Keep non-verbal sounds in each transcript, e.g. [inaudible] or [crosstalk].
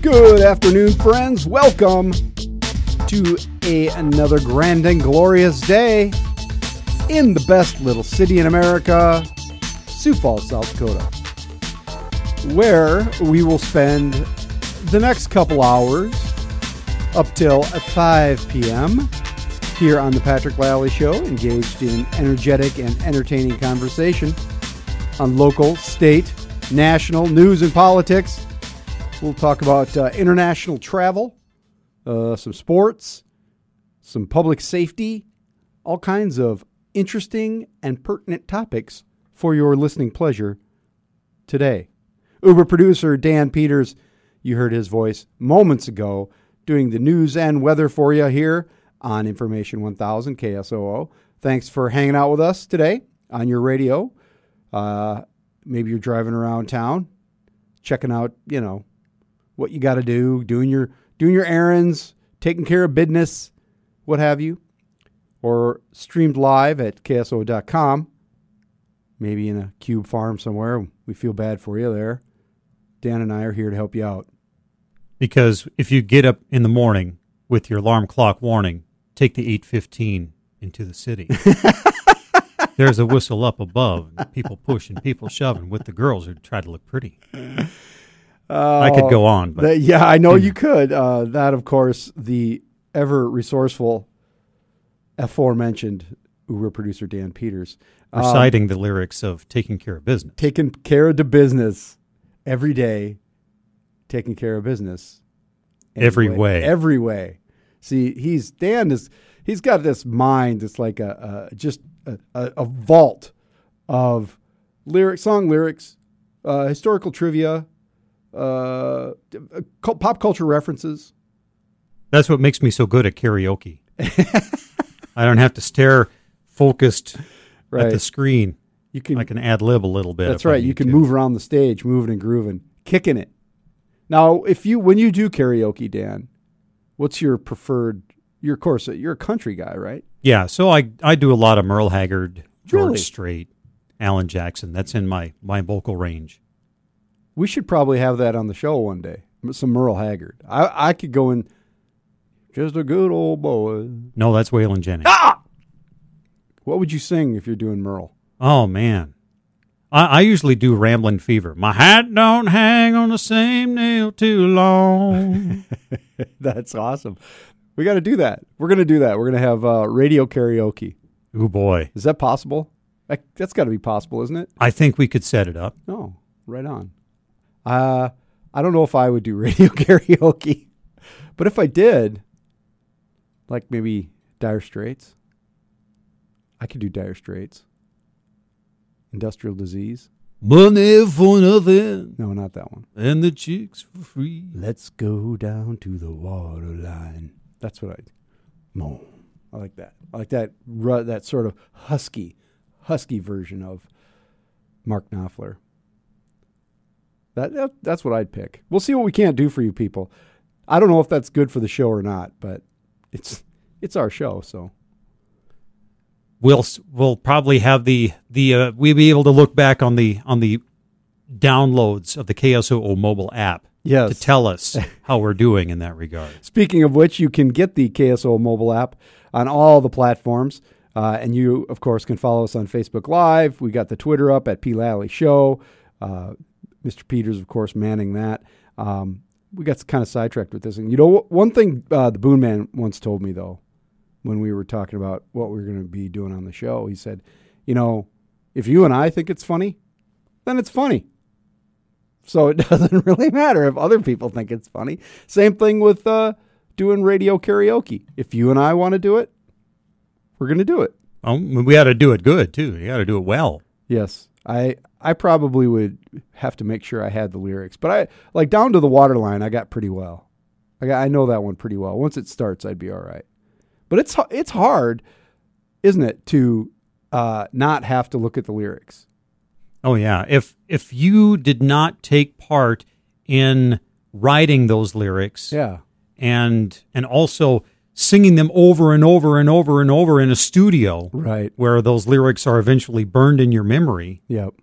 Good afternoon, friends. Welcome to a, another grand and glorious day in the best little city in America, Sioux Falls, South Dakota, where we will spend the next couple hours up till 5 p.m. here on the Patrick Lally Show, engaged in energetic and entertaining conversation on local, state, national news and politics. We'll talk about uh, international travel, uh, some sports, some public safety, all kinds of interesting and pertinent topics for your listening pleasure today. Uber producer Dan Peters, you heard his voice moments ago, doing the news and weather for you here on Information 1000 KSOO. Thanks for hanging out with us today on your radio. Uh, maybe you're driving around town, checking out, you know, what you got to do, doing your doing your errands, taking care of business, what have you, or streamed live at KSOO.com. Maybe in a cube farm somewhere. We feel bad for you there. Dan and I are here to help you out. Because if you get up in the morning with your alarm clock warning, take the 815 into the city. [laughs] There's a whistle up above, and people pushing, people shoving with the girls who try to look pretty. [laughs] I could go on, but That- yeah, I know you could. Uh, that, of course, the ever resourceful, aforementioned Uber producer Dan Peters. Um, reciting the lyrics of Taking Care of Business. taking care of the business every day, taking care of business Every way. every way. See, he's Dan is he's got this mind that's like a, a just a, a, a vault of lyric, song lyrics, uh, historical trivia, uh, pop culture references. That's what makes me so good at karaoke. [laughs] I don't have to stare focused Right, at the screen. you can. I can ad lib a little bit. That's right. You can to. move around the stage, moving and grooving, kicking it. Now, if you when you do karaoke, Dan, what's your preferred? Your course, you're a country guy, right? Yeah, so I I do a lot of Merle Haggard, George Really? Strait, Alan Jackson. That's in my my vocal range. We should probably have that on the show one day. Some Merle Haggard. I I could go in. Just a good old boy. No, that's Waylon Jennings. Ah! What would you sing if you're doing Merle? Oh man, I, I usually do Ramblin' Fever. My hat don't hang on the same nail too long. [laughs] That's awesome. We got to do that. We're going to do that. We're going to have uh, radio karaoke. Oh boy, Is that possible? That, that's got to be possible, isn't it? I think we could set it up. Oh, right on. Uh, I don't know if I would do [laughs] radio karaoke, but if I did, like maybe Dire Straits, I could do Dire Straits. Industrial Disease. Money for nothing No, not that one. and the chicks for free. Let's go down to the waterline. That's what I. No, I like that. I like that. That sort of husky, husky version of Mark Knopfler. That, that that's what I'd pick. We'll see what we can't do for you people. I don't know if that's good for the show or not, but it's it's our show, so We'll we'll probably have the the uh, we'll be able to look back on the on the downloads of the KSOO mobile app yes. to tell us [laughs] how we're doing in that regard. Speaking of which, you can get the KSOO mobile app on all the platforms. Uh, and you, of course, can follow us on Facebook Live. We got the Twitter up at P. Lally Show. Uh, Mr. Peters, of course, manning that. Um, we got kind of sidetracked with this. And you know, one thing uh, the Boone Man once told me, though, when we were talking about what we were going to be doing on the show, he said, you know, if you and I think it's funny, then it's funny. So it [laughs] doesn't really matter if other people think it's funny. Same thing with uh, doing radio karaoke. If you and I want to do it, we're going to do it. Oh, we got to do it good too. You got to do it well. Yes, I I probably would have to make sure I had the lyrics, but I like down to the waterline. I got pretty well. I got I know that one pretty well. Once it starts, I'd be all right. But it's it's hard, isn't it, to uh, not have to look at the lyrics? Oh yeah. If if you did not take part in writing those lyrics Yeah, and and also singing them over and over and over and over in a studio right. where those lyrics are eventually burned in your memory, Yep.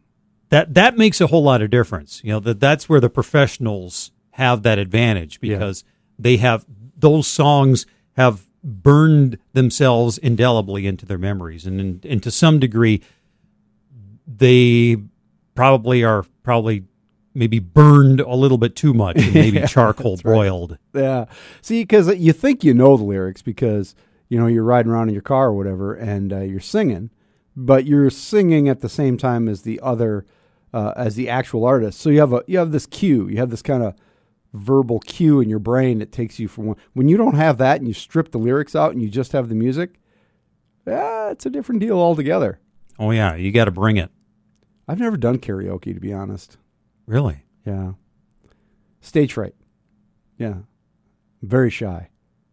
that that makes a whole lot of difference. You know that that's where the professionals have that advantage because they have those songs have burned themselves indelibly into their memories, and, and and to some degree, they probably are probably maybe burned a little bit too much, and maybe [laughs] charcoal broiled. Yeah. See, because you think you know the lyrics because you know you're riding around in your car or whatever, and uh, you're singing, but you're singing at the same time as the other, uh, as the actual artist. So you have a you have this cue, you have this kind of verbal cue in your brain that takes you from one. When you don't have that and you strip the lyrics out and you just have the music, yeah, it's a different deal altogether. Oh yeah, you got to bring it. I've never done karaoke to be honest. Really? Yeah. Stage fright. Yeah. Very shy.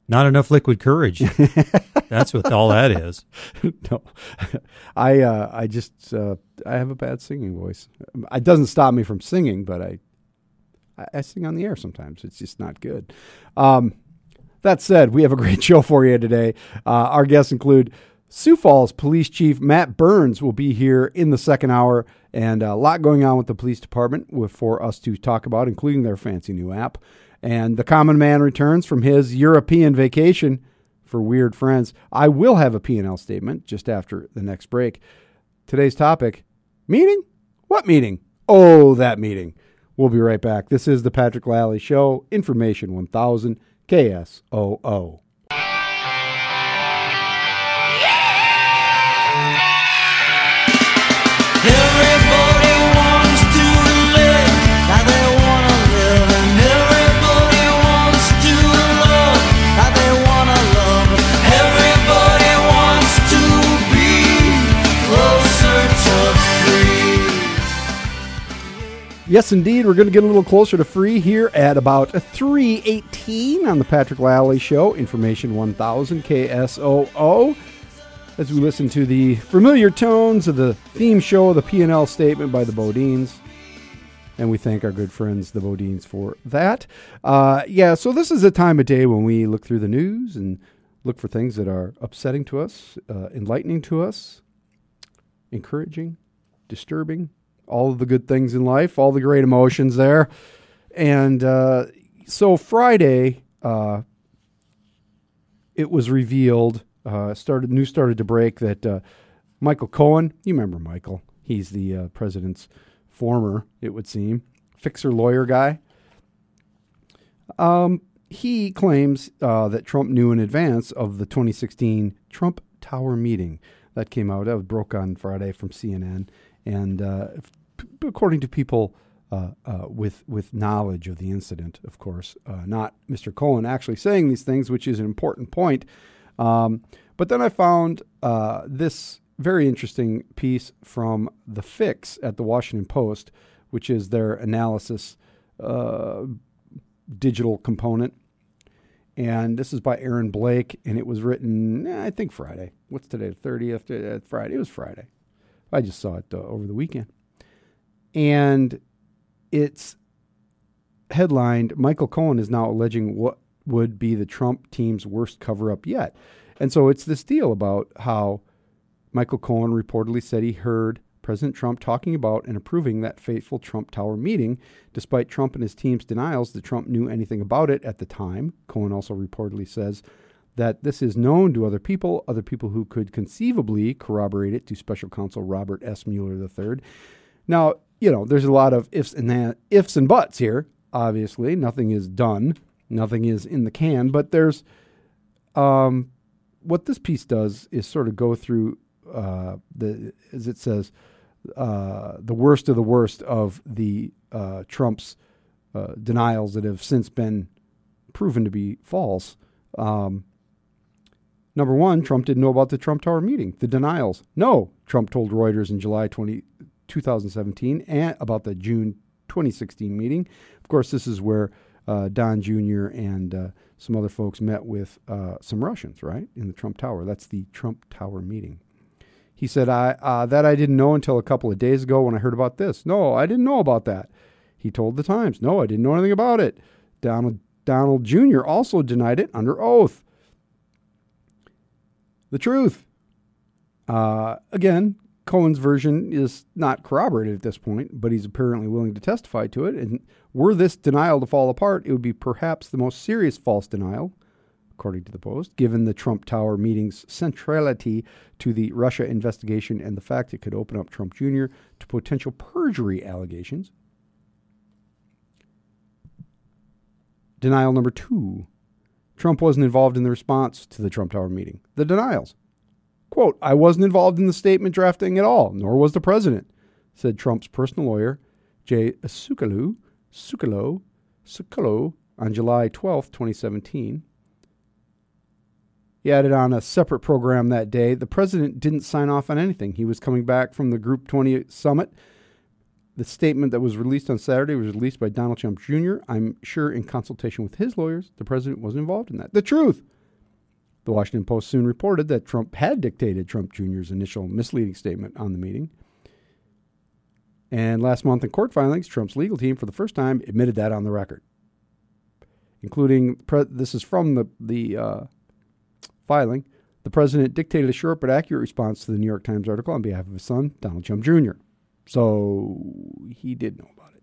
Not enough liquid courage. [laughs] That's what all that is. [laughs] no, I uh, I just uh, I have a bad singing voice. It doesn't stop me from singing, but I I, I sing on the air sometimes. It's just not good. Um, that said, we have a great [laughs] show for you today. Uh, our guests include Sioux Falls Police Chief Matt Burns will be here in the second hour, and a lot going on with the police department for us to talk about, including their fancy new app. And the common man returns from his European vacation for weird friends. I will have a P&L statement just after the next break. Today's topic, meeting? What meeting? Oh, that meeting. We'll be right back. This is the Patrick Lally Show, Information 1000 KSOO. Yes, indeed. We're going to get a little closer to free here at about 318 on the Patrick Lally Show, Information 1000 KSOO. As we listen to the familiar tones of the theme show, the P&L statement by the Bodines. And we thank our good friends, the Bodines, for that. Uh, yeah, so this is a time of day when we look through the news and look for things that are upsetting to us, uh, enlightening to us, encouraging, disturbing, all of the good things in life, all the great emotions there. And uh, so Friday, uh, it was revealed, uh, started news started to break that uh, Michael Cohen, you remember Michael, he's the uh, president's former, it would seem, fixer lawyer guy. Um, he claims uh, that Trump knew in advance of the 2016 Trump Tower meeting that came out. That broke on Friday from CNN, and uh, according to people uh, uh, with with knowledge of the incident, of course, uh, not Mr. Cohen actually saying these things, which is an important point. Um, but then I found uh, this very interesting piece from the Fix at the Washington Post, which is their analysis uh, digital component. And this is by Aaron Blake, and it was written, eh, I think Friday. What's today? The 30th? Uh, Friday. It was Friday. I just saw it uh, over the weekend. And it's headlined Michael Cohen is now alleging what would be the Trump team's worst cover up yet. And so it's this deal about how Michael Cohen reportedly said he heard President Trump talking about and approving that fateful Trump Tower meeting, despite Trump and his team's denials that Trump knew anything about it at the time. Cohen also reportedly says that this is known to other people, other people who could conceivably corroborate it to Special Counsel Robert S. Mueller III. Now, you know, there's a lot of ifs and that, ifs and buts here. Obviously, nothing is done, nothing is in the can, but there's um, what this piece does is sort of go through uh, the as it says uh, the worst of the worst of the uh, Trump's uh, denials that have since been proven to be false. Um, number one, Trump didn't know about the Trump Tower meeting. The denials. No, Trump told Reuters in July 20, 2017 and about the June 2016 meeting. Of course, this is where uh, Don Jr. and uh, some other folks met with uh, some Russians, right, in the Trump Tower. That's the Trump Tower meeting. He said, I, uh, That I didn't know until a couple of days ago when I heard about this. No, I didn't know about that. He told the Times, No, I didn't know anything about it. Donald, Donald Jr. also denied it under oath. The truth. Uh, again, Cohen's version is not corroborated at this point, but he's apparently willing to testify to it. And were this denial to fall apart, it would be perhaps the most serious false denial, according to the Post, given the Trump Tower meeting's centrality to the Russia investigation and the fact it could open up Trump Jr. to potential perjury allegations. Denial number two Trump wasn't involved in the response to the Trump Tower meeting. The denials. Quote, I wasn't involved in the statement drafting at all, nor was the president, said Trump's personal lawyer, Jay Sekulow, Sekulow, Sekulow, on July 12, 2017. He added on a separate program that day, the president didn't sign off on anything. He was coming back from the Group 20 summit. The statement that was released on Saturday was released by Donald Trump Jr., I'm sure in consultation with his lawyers. The president wasn't involved in that. The truth. The Washington Post soon reported that Trump had dictated Trump Jr.'s initial misleading statement on the meeting. And last month in court filings, Trump's legal team, for the first time, admitted that on the record, including pre- this is from the the uh, filing. The president dictated a short but accurate response to the New York Times article on behalf of his son, Donald Trump Jr. So he did know about it.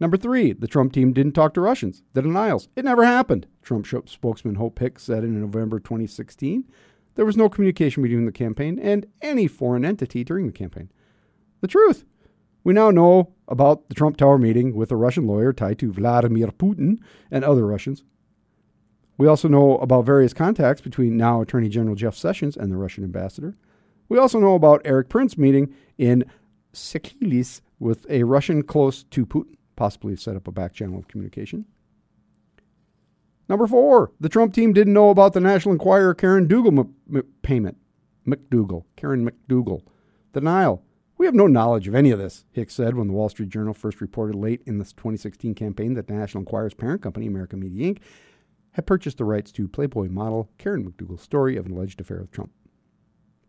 Number three, the Trump team didn't talk to Russians. The denials. It never happened. Trump spokesman Hope Hicks said in November 2016 there was no communication between the campaign and any foreign entity during the campaign. The truth. We now know about the Trump Tower meeting with a Russian lawyer tied to Vladimir Putin and other Russians. We also know about various contacts between now Attorney General Jeff Sessions and the Russian ambassador. We also know about Erik Prince meeting in Seychelles with a Russian close to Putin, possibly set up a back channel of communication. Number four, the Trump team didn't know about the National Enquirer Karen Dougal m- m- payment. McDougal, Karen McDougal. Denial. We have no knowledge of any of this, Hicks said when the Wall Street Journal first reported late in the 2016 campaign that the National Enquirer's parent company, American Media Inc., had purchased the rights to Playboy model Karen McDougal's story of an alleged affair with Trump.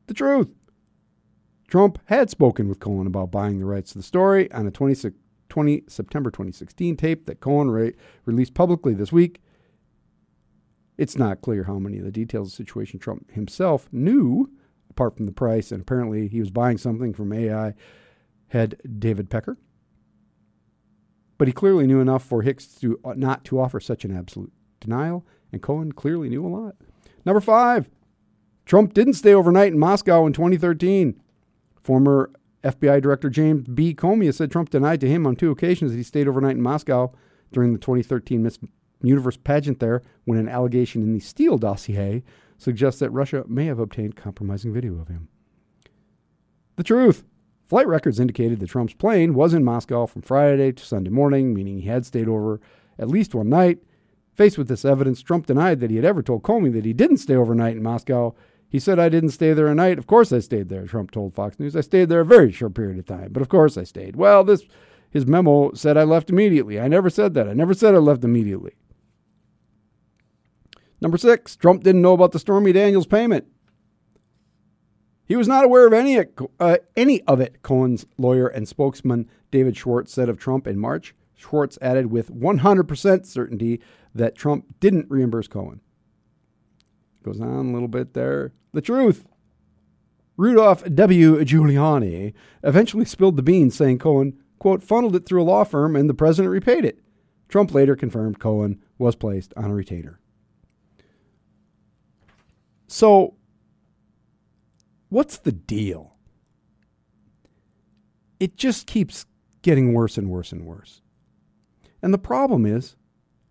The truth. Trump had spoken with Cohen about buying the rights to the story on a 20, 20 September 2016 tape that Cohen re- released publicly this week. It's not clear how many of the details of the situation Trump himself knew, apart from the price, and apparently he was buying something from AI head David Pecker. But he clearly knew enough for Hicks to uh, not to offer such an absolute denial, and Cohen clearly knew a lot. Number five, Trump didn't stay overnight in Moscow in 2013. Former FBI Director James B. Comey has said Trump denied to him on two occasions that he stayed overnight in Moscow during the 2013 Miss Universe pageant there when an allegation in the Steele dossier suggests that Russia may have obtained compromising video of him. The truth. Flight records indicated that Trump's plane was in Moscow from Friday to Sunday morning, meaning he had stayed over at least one night. Faced with this evidence, Trump denied that he had ever told Comey that he didn't stay overnight in Moscow. He said, I didn't stay there a night. Of course I stayed there, Trump told Fox News. I stayed there a very short period of time, but of course I stayed. Well, this his memo said I left immediately. I never said that. I never said I left immediately. Number six, Trump didn't know about the Stormy Daniels payment. He was not aware of any, uh, any of it, Cohen's lawyer and spokesman David Schwartz said of Trump in March. Schwartz added with 100% certainty that Trump didn't reimburse Cohen. Goes on a little bit there. The truth. Rudolph W. Giuliani eventually spilled the beans, saying Cohen, quote, funneled it through a law firm and the president repaid it. Trump later confirmed Cohen was placed on a retainer. So, what's the deal? It just keeps getting worse and worse and worse. And the problem is,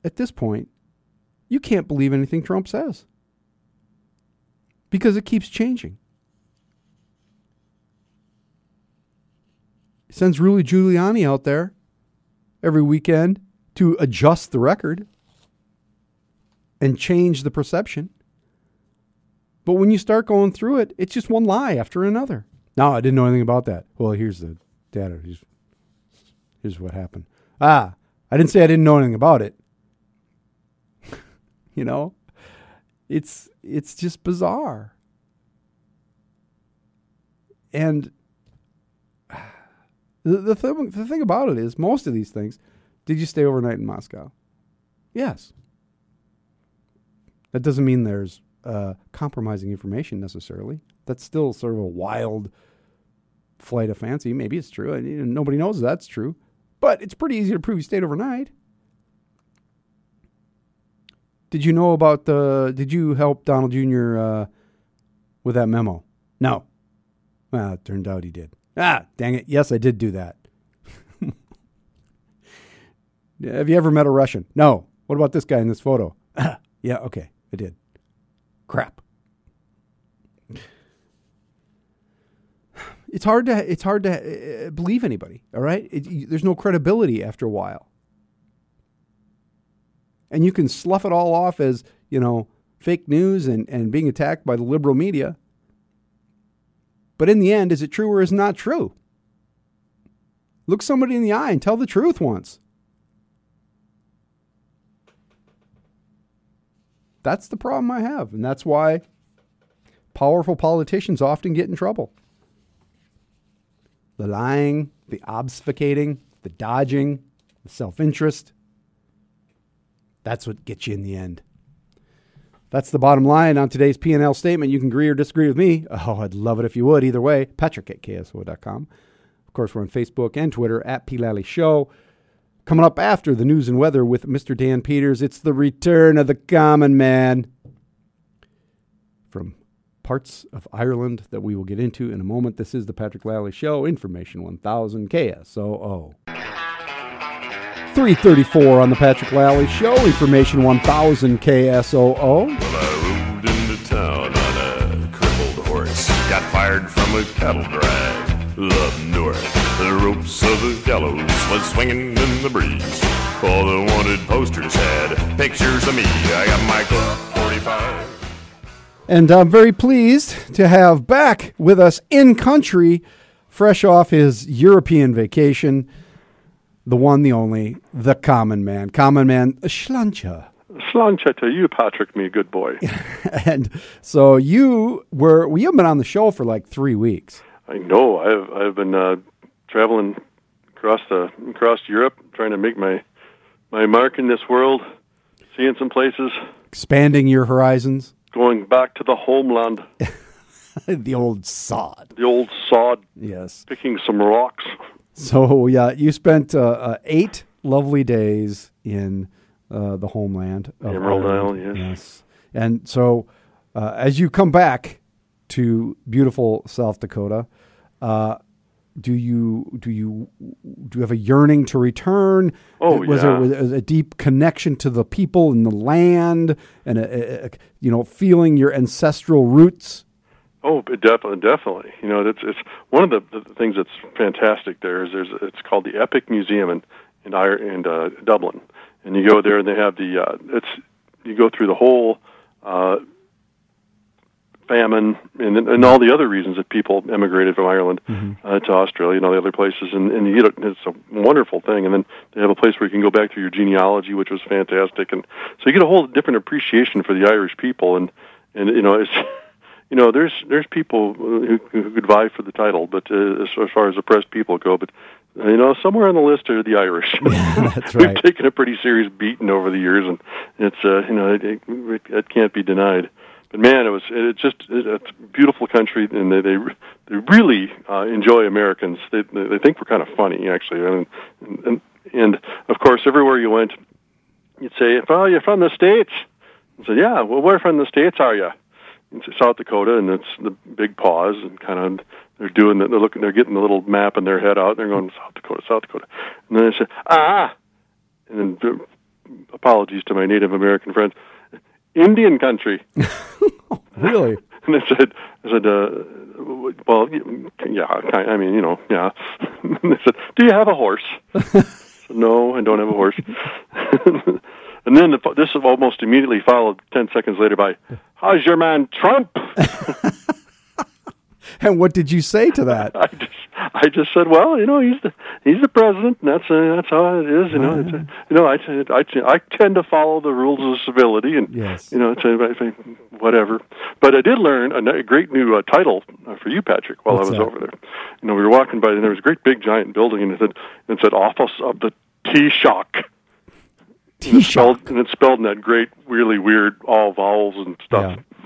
at this point, you can't believe anything Trump says because it keeps changing. Sends Rudy Giuliani out there every weekend to adjust the record and change the perception. But when you start going through it, it's just one lie after another. No, I didn't know anything about that. Well, here's the data. Here's, here's what happened. Ah, I didn't say I didn't know anything about it. [laughs] you know, it's it's just bizarre. And the the thing, the thing about it is, most of these things, did you stay overnight in Moscow? Yes. That doesn't mean there's uh, compromising information necessarily. That's still sort of a wild flight of fancy. Maybe it's true. know, nobody knows that's true. But it's pretty easy to prove you stayed overnight. Did you know about the? Did you help Donald Jr. Uh, with that memo? No. Well, it turned out he did. Ah, dang it! Yes, I did do that. [laughs] Have you ever met a Russian? No. What about this guy in this photo? yeah, okay, I did. Crap. [sighs] It's hard to it's hard to uh, believe anybody. All right, it, there's no credibility after a while, and you can slough it all off as you know fake news and and being attacked by the liberal media. But in the end, is it true or is it not true? Look somebody in the eye and tell the truth once. That's the problem I have, and that's why powerful politicians often get in trouble. The lying, the obfuscating, the dodging, the self interest. That's what gets you in the end. That's the bottom line on today's P&L statement. You can agree or disagree with me. Oh, I'd love it if you would. Either way, patrick at ksoo.com. Of course, we're on Facebook and Twitter at P. Lally Show. Coming up after the news and weather with Mr. Dan Peters, it's the return of the common man from parts of Ireland that we will get into in a moment. This is the Patrick Lally Show, Information 1000 KSOO. 334 on the Patrick Lally Show, Information 1000 KSOO. Well, I rode into town on a crippled horse. Got fired from a cattle drive up north. The ropes of the gallows was swinging in the breeze. All the wanted posters had pictures of me. I got my Colt 45. And I'm very pleased to have back with us in country, fresh off his European vacation, the one, the only, the common man. Common man, Sláinte. Sláinte to you, Patrick, me good boy. [laughs] And so you were, well, you've been on the show for like three weeks. I know. I've I've been uh, traveling across the across Europe, trying to make my my mark in this world, seeing some places, Expanding your horizons, going back to the homeland, [laughs] the old sod. the old sod, Yes. picking some rocks. So yeah, you spent uh, uh, eight lovely days in uh, the homeland of Emerald. Isle, yes. Yes, and so uh, as you come back to beautiful South Dakota, uh, do you do you do you have a yearning to return? Oh, was yeah. there was a deep connection to the people and the land, and a, a- you know feeling your ancestral roots? Oh, definitely, definitely. You know, it's it's one of the, the things that's fantastic. There is there's it's called the Epic Museum in in, Ir- in uh, Dublin, and you go there and they have the uh, it's you go through the whole uh, famine and and all the other reasons that people emigrated from Ireland uh, to Australia and all the other places, and and you a, it's a wonderful thing. And then they have a place where you can go back through your genealogy, which was fantastic, and so you get a whole different appreciation for the Irish people, and and you know it's. [laughs] you know, there's there's people who, who could vie for the title, but uh, as, as far as oppressed people go, but you know, somewhere on the list are the Irish. [laughs] that's [laughs] right. We've taken a pretty serious beating over the years, and it's uh, you know, it, it, it can't be denied. But man, it was it just it, it's a beautiful country, and they they they really uh, enjoy Americans. They they think we're kind of funny, actually, and and and of course, everywhere you went, you'd say, "Oh, you're from the states." I said, "Yeah, well, where from the states are you?" It's South Dakota, and it's the big pause, and kind of they're doing that. They're looking, they're getting the little map in their head out, and they're going South Dakota, South Dakota, and then they say, "Ah," and then apologies to my Native American friends, Indian country. [laughs] [laughs] Really? And I said, I said, uh, well, yeah, I mean, you know, yeah. [laughs] and they said, do you have a horse? I said, no, I don't have a horse. And then the, this is almost immediately followed 10 seconds later by, how's your man Trump? [laughs] and what did you say to that? [laughs] I just, I just said, well, you know, he's the he's the president, and that's uh, that's how it is. You know, it's, uh, you know, I, I I tend to follow the rules of civility, and Yes. you know, it's, uh, whatever. But I did learn a great new uh, title uh, for you, Patrick, while What's I was that? over there. You know, we were walking by, and there was a great big giant building, and it said it said Office of the T And it's spelled, and it's spelled in that great, really weird, all vowels and stuff. Yeah.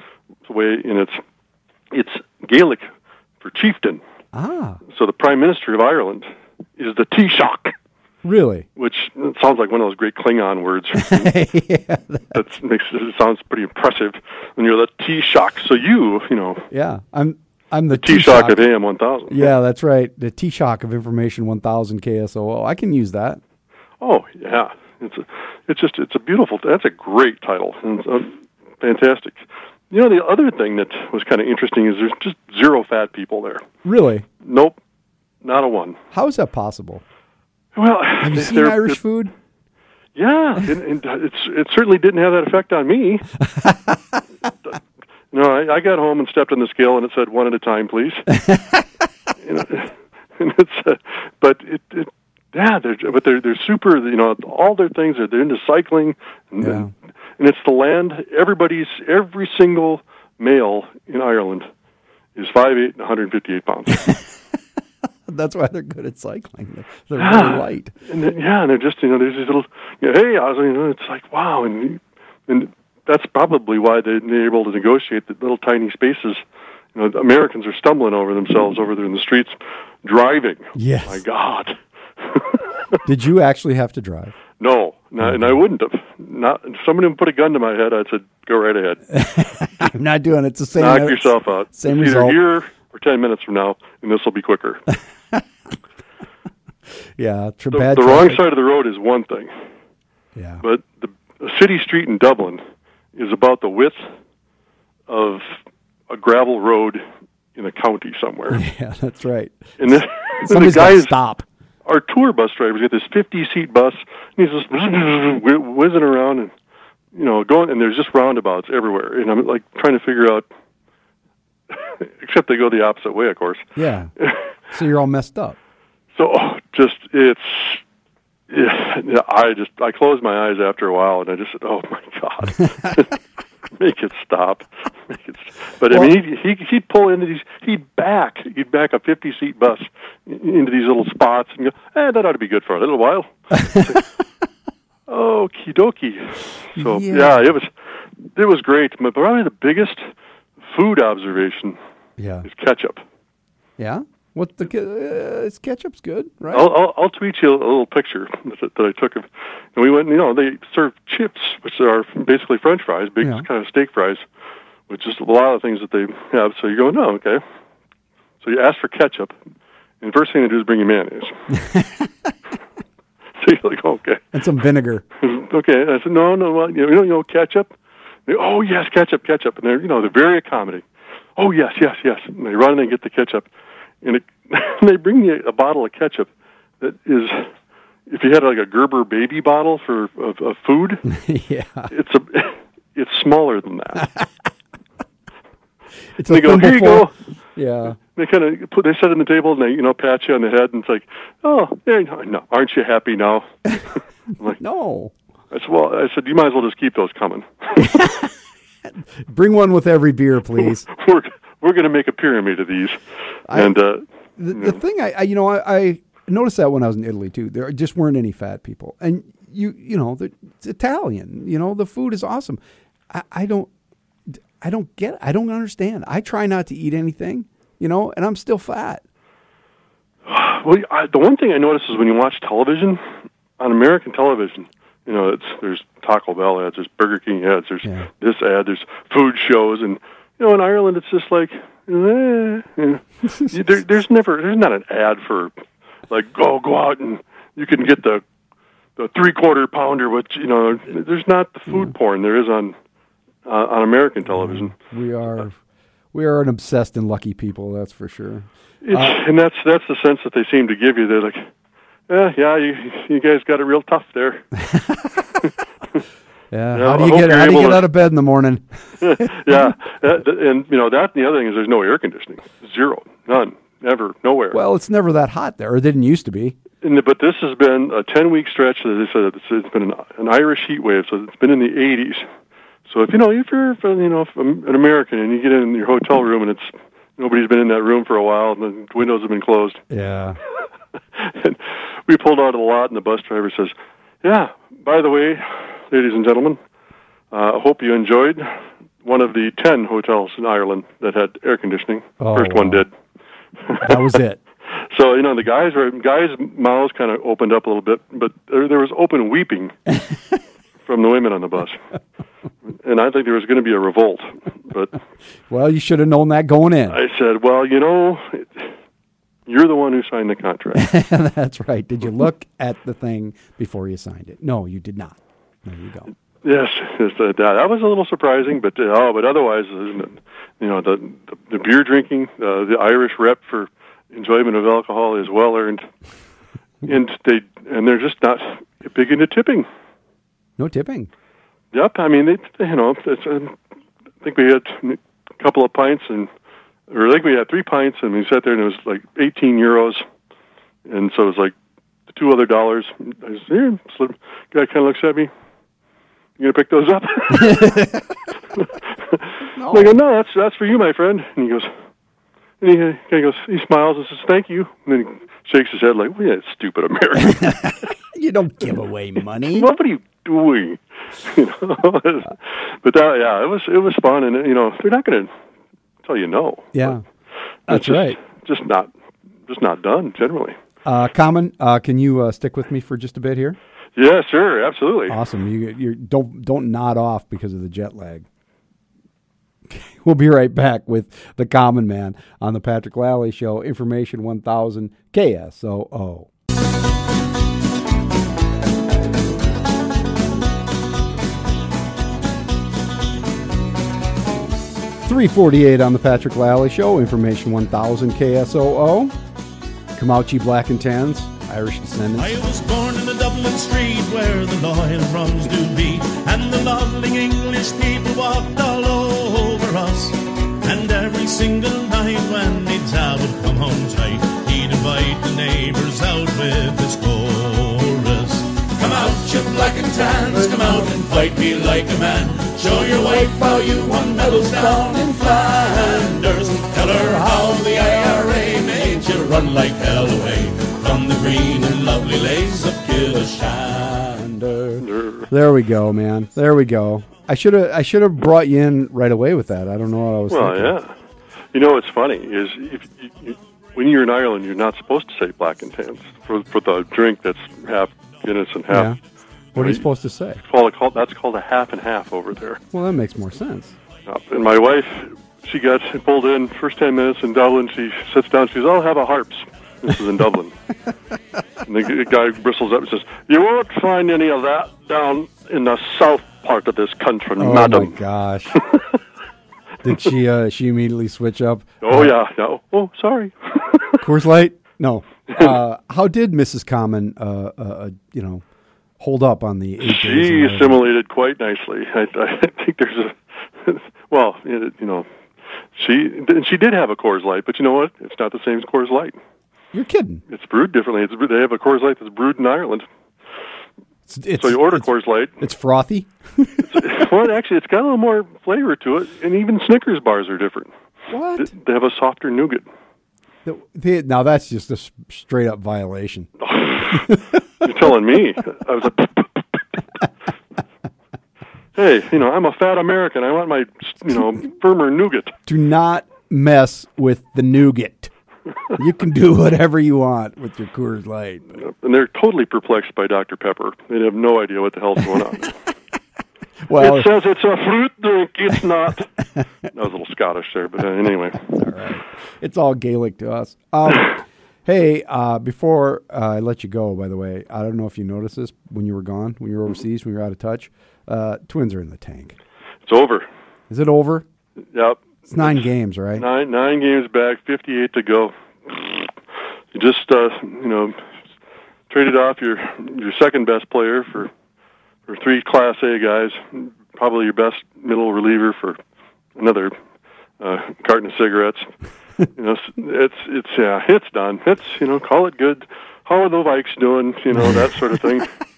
The way, and it's it's Gaelic for chieftain. Ah, So the Prime Minister of Ireland is the Taoiseach, really? which sounds like one of those great Klingon words. [laughs] yeah, that makes it sounds pretty impressive. And you're the Taoiseach. So you, you know, yeah. I'm I'm the Taoiseach of AM 1000. Yeah, that's right. The Taoiseach of Information 1000 KSOO. I can use that. Oh yeah, it's a, it's just it's a beautiful. That's a great title. And it's, uh, fantastic. You know, the other thing that was kind of interesting is there's just zero fat people there. Really? Nope, not a one. How is that possible? Well, Have you seen Irish food? Yeah, and, and it's it certainly didn't have that effect on me. [laughs] no, I, I got home and stepped on the scale, and it said one at a time, please. [laughs] you know, [laughs] and it's, uh, but it, it yeah, they're but they're they're super. You know, all their things are they're into cycling, and, Yeah. and it's the land. Everybody's every single male in Ireland is five eight and 158 pounds. [laughs] That's why they're good at cycling. They're, they're light. and then, yeah, and they're just you know there's these little you know, hey, I was you know it's like wow, and and that's probably why they, they're able to negotiate the little tiny spaces. You know, Americans are stumbling over themselves over there in the streets, driving. Yes. My God. [laughs] Did you actually have to drive? no, no, and I wouldn't have. Not if somebody would put a gun to my head. I'd said, "Go right ahead, [laughs] I'm not doing it. It's the same. knock yourself out. Same it's either here or ten minutes from now, and this will be quicker." [laughs] Yeah, tr- The, the wrong side of the road is one thing. Yeah. but the a city street in Dublin is about the width of a gravel road in a county somewhere. yeah, that's right. And then, and the Somebody's got to guys, stop. Our tour bus drivers, get this 50 seat bus, and he's just [laughs] whizzing around and, you know, going, and there's just roundabouts everywhere. And I'm like trying to figure out, [laughs] except they go the opposite way, of course. Yeah. [laughs] So you're all messed up. So oh, just it's yeah, I just I closed my eyes after a while and I just said, "Oh my god, [laughs] make it stop, [laughs] make it." St-. But I mean, he he he'd pull into these, he'd back, he'd back a fifty seat bus into these little spots and go, "Eh, that ought to be good for a little while." [laughs] Okie dokie. So Yeah. yeah, it was it was great. But probably the biggest food observation Yeah. is ketchup. Yeah. What the? Uh, it's ketchup's good, right? I'll, I'll, I'll tweet you a little picture that, that I took of. And we went, you know, they serve chips, which are basically French fries, big Yeah. kind of steak fries, with just a lot of things that they have. So you go, no, okay. So you ask for ketchup, and the first thing they do is bring you mayonnaise. [laughs] so you're like, okay, and some vinegar. [laughs] okay. And I said, no, no, well, you know, you know, ketchup. They, oh yes, ketchup, ketchup, and they're, you know, they're very accommodating. Oh yes, yes, yes. And they run and they get the ketchup, and it, [laughs] they bring you a bottle of ketchup that is, if you had like a Gerber baby bottle for of, of food, [laughs] yeah. it's a, [laughs] it's smaller than that. It's they a go, here you go. Yeah. They kind of put, they set it on the table and they, you know, pat you on the head and it's like, oh, yeah, no, aren't you happy now? I'm like, No. I said, well, I said, you might as well just keep those coming. Bring one with every beer, please. we're we're going to make a pyramid of these, and uh, The, the thing I, I you know I, I noticed that when I was in Italy too. There just weren't any fat people, and you you know the, it's Italian. You know the food is awesome. I, I don't I don't get. I don't understand. I try not to eat anything. You know, and I'm still fat. well, I, the one thing I notice is when you watch television on American television, you know, it's there's Taco Bell ads, there's Burger King ads, there's Yeah. this ad, there's food shows, and you know, in Ireland, it's just like, eh, [laughs] you there, there's never there's not an ad for like go go out and you can get the the three quarter pounder, which you know, there's not the food porn there is on uh, on American television. We are we are an obsessed and lucky people. That's for sure. It's, Uh, and that's that's the sense that they seem to give you. They're like, yeah, yeah, you you guys got it real tough there. [laughs] [laughs] Yeah. How do you get how do you get out of bed in the morning? [laughs] yeah, and you know that. And the other thing is, there's no air conditioning, zero, none, never, nowhere. Well, it's never that hot there. It didn't used to be. And the, but this has been a 10 week stretch. As I said, it's, it's been an, an Irish heat wave, so it's been in the 80s. So if you know if you're you know an American and you get in your hotel room and it's nobody's been in that room for a while and the windows have been closed, Yeah. [laughs] and we pulled out of the lot, and the bus driver says, "Yeah, by the way, ladies and gentlemen, uh, I hope you enjoyed one of the ten hotels in Ireland that had air conditioning. Oh, First one did." That was it. [laughs] So you know the guys were guys' mouths kind of opened up a little bit, but there, there was open weeping [laughs] from the women on the bus, and I think there was going to be a revolt. But [laughs] Well, you should have known that going in. I said, well, you know, it, you're the one who signed the contract. That's right. Did you look at the thing before you signed it? No, you did not. There you go. yes, yes, that, that was a little surprising, but uh, oh, but otherwise, you know, the the, the beer drinking, uh, the Irish rep for enjoyment of alcohol is well earned, [laughs] and they and they're just not big into tipping. No tipping. Yep. I mean, they, you know, it's, uh, I think we had a couple of pints, and or I think we had three pints, and we sat there, and it was like 18 euros, and so it was like two other dollars. I said, "Here," so the guy kind of looks at me. You gonna pick those up? [laughs] [laughs] No. I go, no, that's that's for you, my friend. And he goes, and he, he goes, he smiles and says, "Thank you." And then he shakes his head like, "Well, yeah, stupid American." [laughs] You don't give away money. what are you doing? You know, but that, yeah, it was it was fun, and you know, they're not going to tell you no. Yeah, that's just, right. Just not, just not done generally. Uh, Common, uh, can you uh, stick with me for just a bit here? Yeah, sure, absolutely. Awesome. You you don't don't nod off because of the jet lag. [laughs] We'll be right back with the Common Man on the Patrick Lally Show. Information one thousand KSOO. Three forty eight on the Patrick Lally Show. Information one thousand KSOO. Kamauchi Black and Tans, Irish descendants. Street where the loyal rungs do beat, and the lovely English people walked all over us. And every single night when the dad would come home tight, he'd invite the neighbours out with his chorus. Come out, you black and tans, come out and fight me like a man. Show your wife how you won medals down in Flanders. Tell her how the IRA made you run like hell away from the green and lovely lace of Killeshandra. There we go, man. There we go. I should have I should have brought you in right away with that. I don't know what I was Well, thinking. yeah. You know what's funny is if you, you, when you're in Ireland, you're not supposed to say black and tans for for the drink that's half Guinness and half. Yeah. What are you supposed to say? Call it, call, that's called a half and half over there. Well, that makes more sense. Uh, And my wife, she got pulled in first ten minutes in Dublin. She sits down. She says, "I'll have a harps." This is in Dublin. [laughs] and the guy bristles up and says, "You won't find any of that down in the south part of this country, Oh madam." my gosh. [laughs] Did she uh she immediately switch up? Oh yeah, no. Oh, sorry. [laughs] Coors Light? No. Uh how did Mrs. Common uh, uh, uh you know hold up on the eight she assimilated quite nicely. I, I think there's a well, you know, she and she did have a Coors Light, but you know what? It's not the same as Coors Light. You're kidding. It's brewed differently. It's they have a Coors Light that's brewed in Ireland. It's, it's, So you order Coors Light. It's frothy. well, actually, it's got a little more flavor to it, and even Snickers bars are different. What? They- They have a softer nougat. The- the- now that's just a straight up violation. [laughs] You're telling me? I was like, [laughs] hey, you know, I'm a fat American. I want my, you know, [laughs] firmer nougat. Do not mess with the nougat. [laughs] you can do whatever you want with your Coors Light. And they're totally perplexed by Dr. Pepper. They have no idea what the hell's going on. [laughs] Well, it says it's a fruit drink. It's not. That was a little Scottish there, but uh, anyway. it's all Gaelic to us. Um, [laughs] hey, uh, before uh, I let you go, by the way, I don't know if you noticed this when you were gone, when you were overseas, when you were out of touch. Uh, twins are in the tank. It's over. Is it over? Yep. It's nine games, right? Nine nine games back, fifty eight to go. You just uh, you know traded off your your second best player for for three Class A guys, probably your best middle reliever for another uh, carton of cigarettes. [laughs] you know, it's it's yeah, it's done. It's you know, call it good. How are the Vikes doing? You know that sort of thing. [laughs]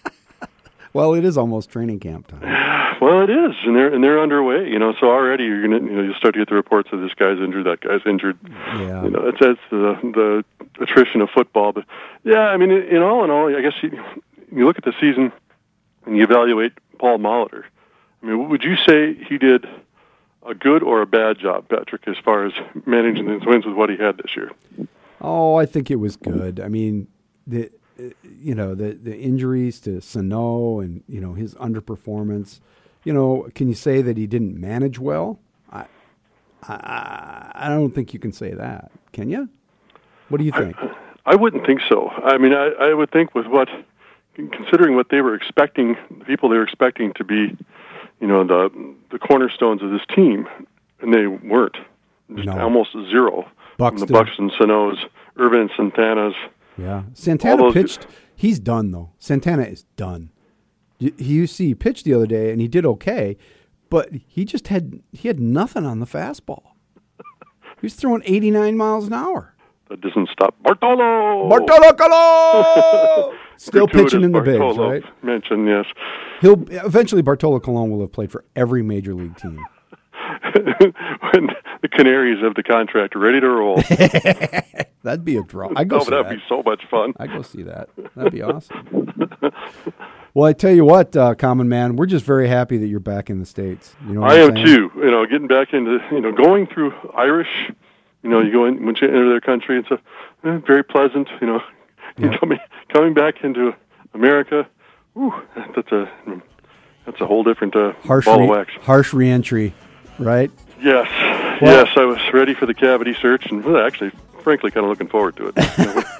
Well, it is almost training camp time. [sighs] Well, it is, and they're and they're underway. You know, so already you're gonna you know you start to get the reports of this guy's injured, that guy's injured. Yeah. You know, it's that's the the attrition of football. But yeah, I mean, in all in all, I guess you you look at the season and you evaluate Paul Molitor. I mean, would you say he did a good or a bad job, Patrick, as far as managing the Twins with what he had this year? Oh, I think it was good. I mean, the you know the the injuries to Sano and you know his underperformance. You know, can you say that he didn't manage well? I I, I don't think you can say that. Can you? What do you think? I wouldn't think so. I mean, I, I would think with what, considering what they were expecting, the people they were expecting to be, you know, the the cornerstones of this team, and they weren't. Just No. almost zero. From the Buxton. Buxton, Sano's, Ervin and Santana's. Yeah, Santana pitched. He's done though. Santana is done. You see he pitched the other day and he did okay, but he just had he had nothing on the fastball. [laughs] He was throwing 89 miles an hour. That doesn't stop Bartolo. Bartolo Colon [laughs] still pitching in the bigs, right? Mention yes. He'll eventually Bartolo Colon will have played for every major league team. [laughs] when the Canaries of the contract ready to roll. [laughs] That'd be a draw. I go oh, that'd that. be so much fun. I go see that. That'd be awesome. [laughs] well, I tell you what, uh, Common Man, we're just very happy that you're back in the states. You know, what I I'm am saying? too. You know, getting back into you know going through Irish. You know, you go in once you enter their country. It's a eh, very pleasant. You know, [laughs] Yeah. coming coming back into America. Whew, that's a that's a whole different uh, harsh ball re- of wax. harsh reentry, right? Yes, Well- yes, I was ready for the cavity search, and actually, frankly, kind of looking forward to it. [laughs]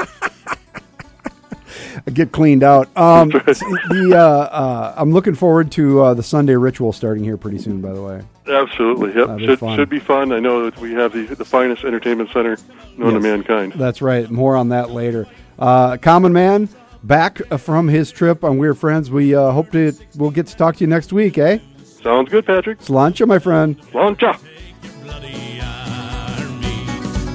Get cleaned out. Um, [laughs] the uh, uh, I'm looking forward to uh, the Sunday ritual starting here pretty soon. By the way, Absolutely, yep. Should fun. should be fun. I know that we have the the finest entertainment center known to mankind. that's right. More on that later. Uh, Common Man back uh, from his trip on Weird Friends. We uh, hope to we'll get to talk to you next week. Eh? Sounds good, Patrick. Sláinte, my friend. Launcha. Bloody army.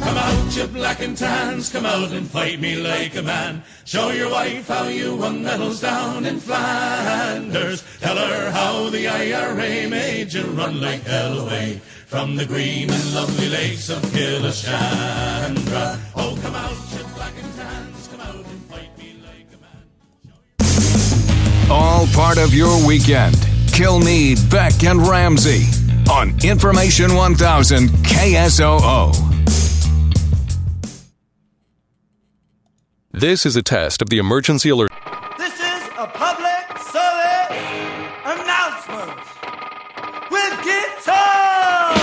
Come out, you black and tans, come out and fight me like a man. Show your wife how you won medals down in Flanders. Tell her how the IRA made you run like hell away from the green and lovely lakes of Killeshandra. Oh, come out, you black and tans, come out and fight me like a man. All part of your weekend. Kilmeade, Beck, and Ramsey on Information 1000 KSOO. This is a test of the emergency alert. This is a public service announcement with guitar.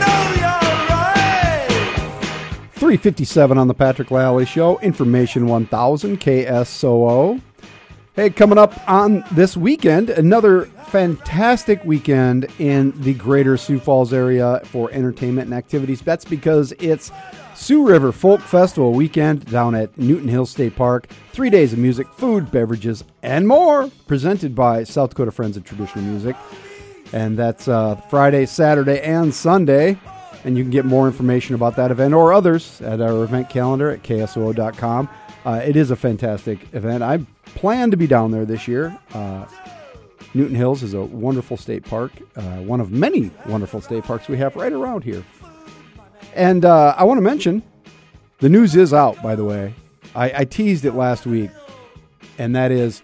Know your rights. 357 on the Patrick Lally Show, Information 1000, KSOO. Hey, coming up on this weekend, another fantastic weekend in the greater Sioux Falls area for entertainment and activities. That's because it's Sioux River Folk Festival weekend down at Newton Hill State Park. Three days of music, food, beverages, and more, presented by South Dakota Friends of Traditional Music. And that's uh, Friday, Saturday, and Sunday. And you can get more information about that event or others at our event calendar at ksoo.com. Uh, it is a fantastic event. I plan to be down there this year. Uh, Newton Hills is a wonderful state park, uh, one of many wonderful state parks we have right around here. And uh, I want to mention the news is out, by the way. I, I teased it last week, and that is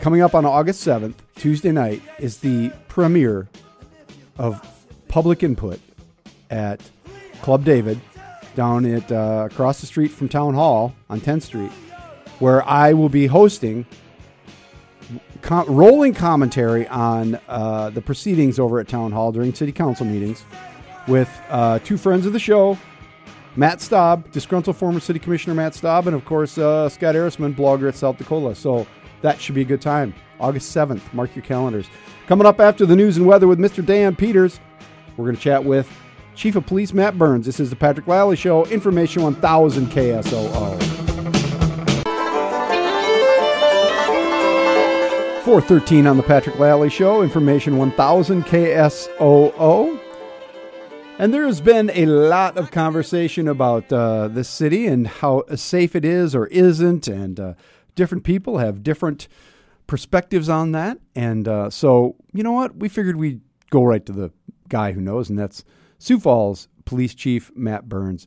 coming up on August 7th, Tuesday night, is the premiere of Public Input at Club David down at uh, across the street from Town Hall on 10th Street, where I will be hosting com- rolling commentary on uh, the proceedings over at Town Hall during city council meetings with uh, two friends of the show, Matt Staub, disgruntled former city commissioner Matt Staub, and of course uh, Scott Ehrisman, blogger at South Dakota. So that should be a good time. August 7th, mark your calendars. Coming up after the news and weather with Mr. Dan Peters, we're going to chat with Chief of Police Matt Burns. This is the Patrick Lally Show, Information 1000 KSOO. 413 on the Patrick Lally Show, Information 1000 KSOO. And there has been a lot of conversation about uh, this city and how safe it is or isn't, and uh, different people have different perspectives on that. And uh, so, you know what? We figured we'd go right to the guy who knows, and that's Sioux Falls Police Chief Matt Burns.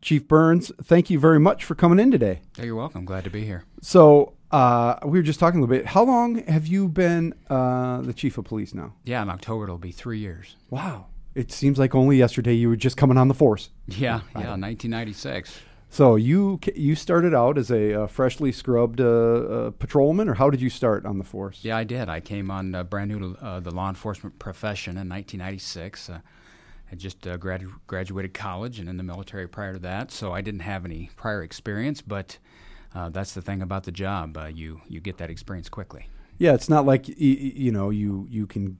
Chief Burns, thank you very much for coming in today. Yeah, you're welcome. Glad to be here. So, uh, we were just talking a little bit. How long have you been uh, the chief of police now? Yeah, in October it'll be three years. Wow. It seems like only yesterday you were just coming on the force. Yeah, yeah, 1996. So you you started out as a uh, freshly scrubbed uh, uh, patrolman, or how did you start on the force? Yeah, I did. I came on uh, brand new to uh, the law enforcement profession in 1996. I just uh, gradu- graduated college and in the military prior to that, so I didn't have any prior experience. But uh, that's the thing about the job; uh, you you get that experience quickly. Yeah, it's not like you know you you can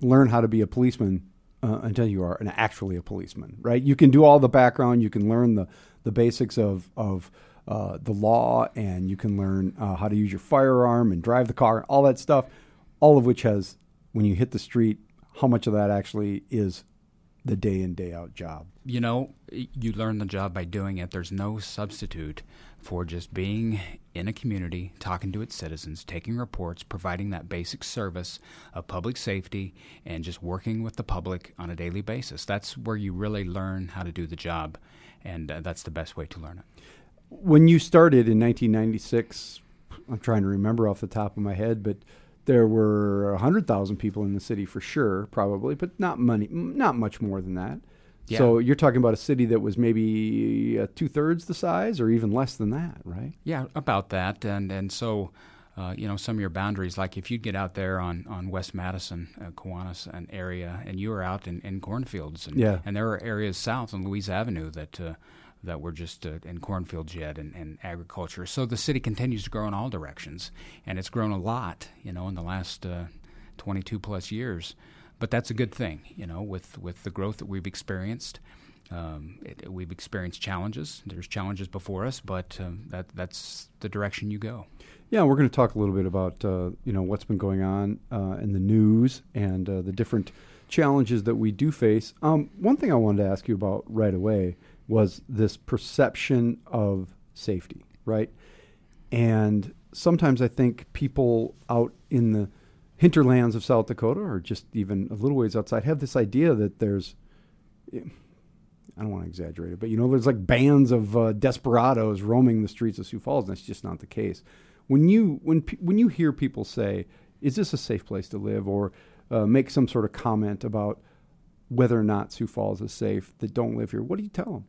learn how to be a policeman uh, until you are an, actually a policeman, right? You can do all the background, you can learn the the basics of of uh, the law, and you can learn uh, how to use your firearm and drive the car, all that stuff. All of which has, when you hit the street, how much of that actually is the day in day out job. You know, you learn the job by doing it. There's no substitute for just being in a community, talking to its citizens, taking reports, providing that basic service of public safety, and just working with the public on a daily basis. That's where you really learn how to do the job, and uh, that's the best way to learn it. when you started in 1996, I'm trying to remember off the top of my head, but there were 100,000 people in the city for sure, probably, but not money, not much more than that. So you're talking about a city that was maybe uh, two thirds the size, or even less than that, right? Yeah, about that, and and so. Uh, you know some of your boundaries, like if you'd get out there on, on West Madison, uh, Kiwanis, an area, and you were out in, in cornfields, and, Yeah. and there are areas south on Louise Avenue that uh, that were just uh, in cornfields yet and, and agriculture. So the city continues to grow in all directions, and it's grown a lot, you know, in the last uh, 22 plus years. But that's a good thing, you know, with, with the growth that we've experienced. Um, it, we've experienced challenges. There's challenges before us, but um, that that's the direction you go. Yeah, we're going to talk a little bit about uh, you know what's been going on uh, in the news and uh, the different challenges that we do face. Um, one thing I wanted to ask you about right away was this perception of safety, right? And sometimes I think people out in the hinterlands of South Dakota, or just even a little ways outside, have this idea that there's I don't want to exaggerate it, but you know, there's like bands of uh, desperados roaming the streets of Sioux Falls, and that's just not the case. When you when when you hear people say, "Is this a safe place to live?" or uh, make some sort of comment about whether or not Sioux Falls is safe that don't live here, what do you tell them?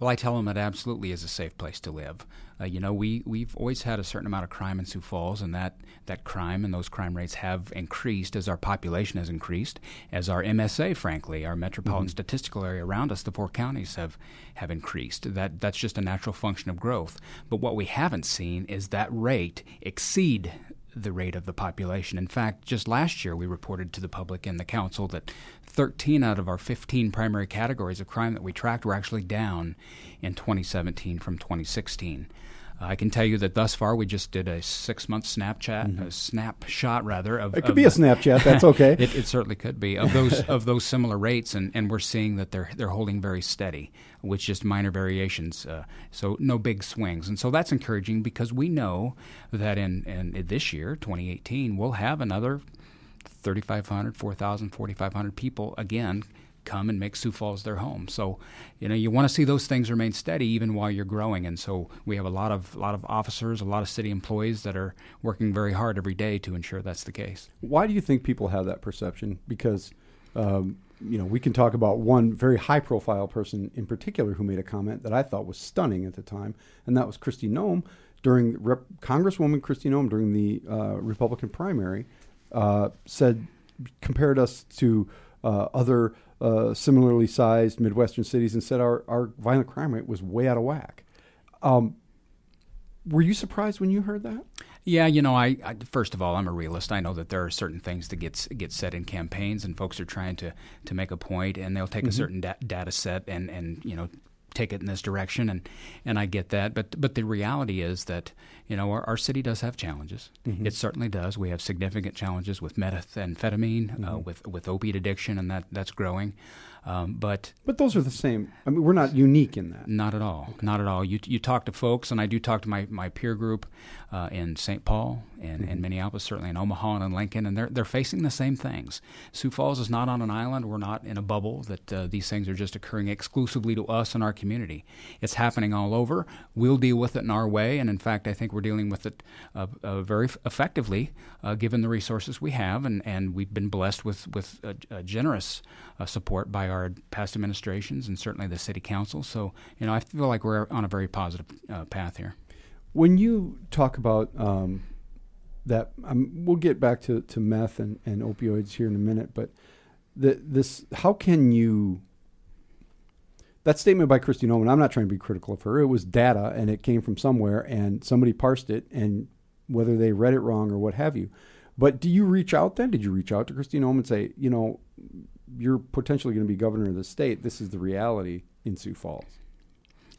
Well, I tell them it absolutely is a safe place to live. Uh, you know, we we've always had a certain amount of crime in Sioux Falls, and that that crime and those crime rates have increased as our population has increased, as our MSA, frankly, our metropolitan statistical area around us, the four counties have have increased. That that's just a natural function of growth. But what we haven't seen is that rate exceed the rate of the population. In fact, just last year we reported to the public and the council that 13 out of our 15 primary categories of crime that we tracked were actually down in 2017 from 2016. Uh, I can tell you that thus far we just did a six-month Snapchat, a snapshot rather of. It could of be a Snapchat. That's [laughs] okay. it, it certainly could be of those [laughs] of those similar rates, and, and we're seeing that they're they're holding very steady, with just minor variations. Uh, so no big swings, and so that's encouraging because we know that in, in this year, 2018, we'll have another 3,500, 4,000, 4,500 people again come and make Sioux Falls their home. So, you know, you want to see those things remain steady even while you're growing. And so we have a lot of lot of officers, a lot of city employees that are working very hard every day to ensure that's the case. Why do you think people have that perception? Because um, you know we can talk about one very high-profile person in particular who made a comment that I thought was stunning at the time, and that was Kristi Noem during Rep- Congresswoman Kristi Noem during the uh, Republican primary uh, said compared us to uh, other uh, similarly sized Midwestern cities and said our, our violent crime rate was way out of whack. Um, were you surprised when you heard that? Yeah, you know, I, I first of all, I'm a realist. I know that there are certain things that gets get said in campaigns, and folks are trying to to make a point, and they'll take a certain da- data set and and you know take it in this direction, and and I get that. But but the reality is that you know our, our city does have challenges. It certainly does. We have significant challenges with methamphetamine, uh, with with opiate addiction, and that that's growing. Um, but But those are the same. I mean, we're not unique in that. not at all. Not at all. You, you talk to folks, and I do talk to my, my peer group uh, in St. Paul and, and Minneapolis, certainly in Omaha and in Lincoln, and they're, they're facing the same things. Sioux Falls is not on an island. We're not in a bubble that uh, these things are just occurring exclusively to us and our community. It's happening all over. We'll deal with it in our way, and in fact, I think we're dealing with it uh, uh, very f- effectively, uh, given the resources we have, and, and we've been blessed with with generous uh, support by our past administrations and certainly the city council. So you know, I feel like we're on a very positive uh, path here. When you talk about um, that, um, we'll get back to, to meth and, and opioids here in a minute, but the, this, how can you? That statement by Kristi Noem, I'm not trying to be critical of her. It was data and it came from somewhere and somebody parsed it and whether they read it wrong or what have you. But do you reach out then? Did you reach out to Kristi Noem and say, you know, you're potentially going to be governor of the state. This is the reality in Sioux Falls.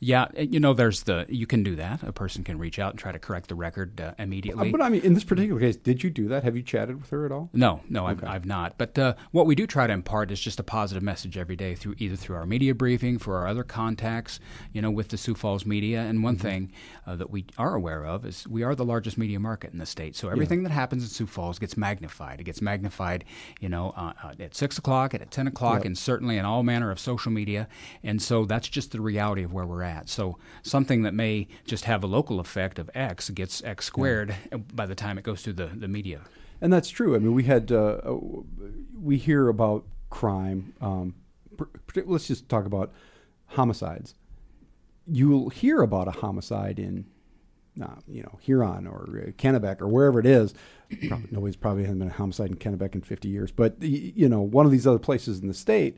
Yeah, uh, you know, there's the you can do that. A person can reach out and try to correct the record uh, immediately. But I mean, in this particular case, did you do that? Have you chatted with her at all? No, no, I've, I've not. But uh, what we do try to impart is just a positive message every day through either through our media briefing, for our other contacts, you know, with the Sioux Falls media. And one thing uh, that we are aware of is we are the largest media market in the state. So everything that happens in Sioux Falls gets magnified. It gets magnified, you know, uh, uh, at six o'clock, at ten o'clock, Yep. and certainly in all manner of social media. And so that's just the reality of where we're at. So something that may just have a local effect of X gets X squared by the time it goes through the, the media. And that's true. I mean, we had uh, uh, we hear about crime. Um, let's just talk about homicides. You'll hear about a homicide in, uh, you know, Huron or uh, Kennebec or wherever it is. Probably, nobody's probably hasn't been a homicide in Kennebec in 50 years, but you know, one of these other places in the state.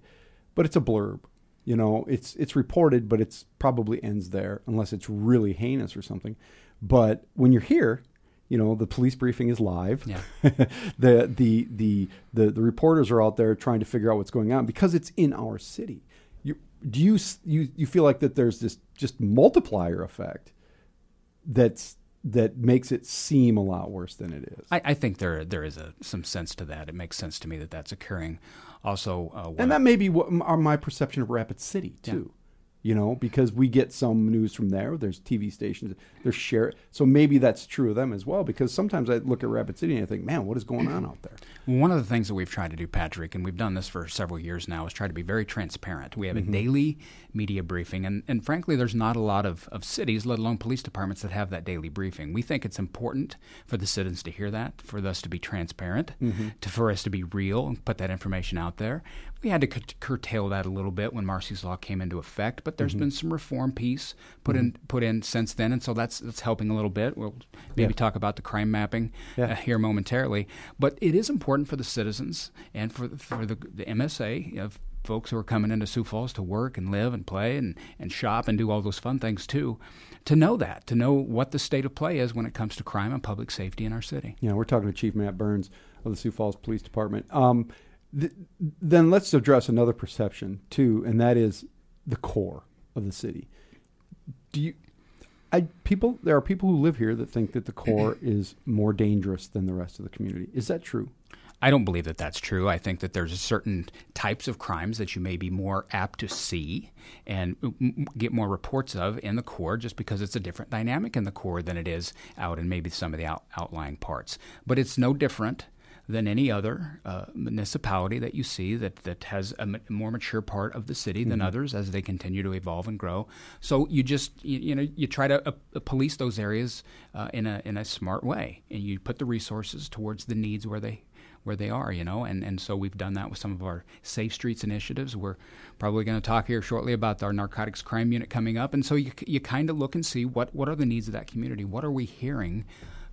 But it's a blurb. You know, it's it's reported, but it's probably ends there unless it's really heinous or something. But when you're here, you know, the police briefing is live. Yeah. [laughs] the, the the the the reporters are out there trying to figure out what's going on because it's in our city. You do you you you feel like that there's this just multiplier effect that's that makes it seem a lot worse than it is. I, I think there there is a, some sense to that. It makes sense to me that that's occurring. Also, uh, and that may be what my perception of Rapid City too. You know, because we get some news from there. There's TV stations. There's share. So maybe that's true of them as well. Because sometimes I look at Rapid City and I think, man, what is going on out there? [clears throat] One of the things that we've tried to do, Patrick, and we've done this for several years now, is try to be very transparent. We have a mm-hmm. daily media briefing, and, and frankly, there's not a lot of, of cities, let alone police departments, that have that daily briefing. We think it's important for the citizens to hear that, for us to be transparent, mm-hmm. to, for us to be real and put that information out there. We had to cur- curtail that a little bit when Marsy's Law came into effect, but there's been some reform piece put in put in since then, and so that's that's helping a little bit. We'll maybe Yeah. talk about the crime mapping Yeah. uh, here momentarily, but it is important for the citizens and for for the, the MSA of folks who are coming into Sioux Falls to work and live and play and, and shop and do all those fun things too, to know that, to know what the state of play is when it comes to crime and public safety in our city. Yeah, we're talking to Chief Matt Burns of the Sioux Falls Police Department. Um, th- then let's address another perception too, and that is the core of the city. Do you? I people there are people who live here that think that the core [clears throat] is more dangerous than the rest of the community. Is that true? I don't believe that that's true. I think that there's certain types of crimes that you may be more apt to see and get more reports of in the core just because it's a different dynamic in the core than it is out in maybe some of the out- outlying parts. But it's no different than any other uh, municipality that you see that, that has a m- more mature part of the city than others as they continue to evolve and grow. So you just you, you know you try to uh, uh, police those areas uh, in a in a smart way, and you put the resources towards the needs where they where they are, you know, and, and so we've done that with some of our Safe Streets initiatives. We're probably going to talk here shortly about our narcotics crime unit coming up, and so you, you kind of look and see what, what are the needs of that community, what are we hearing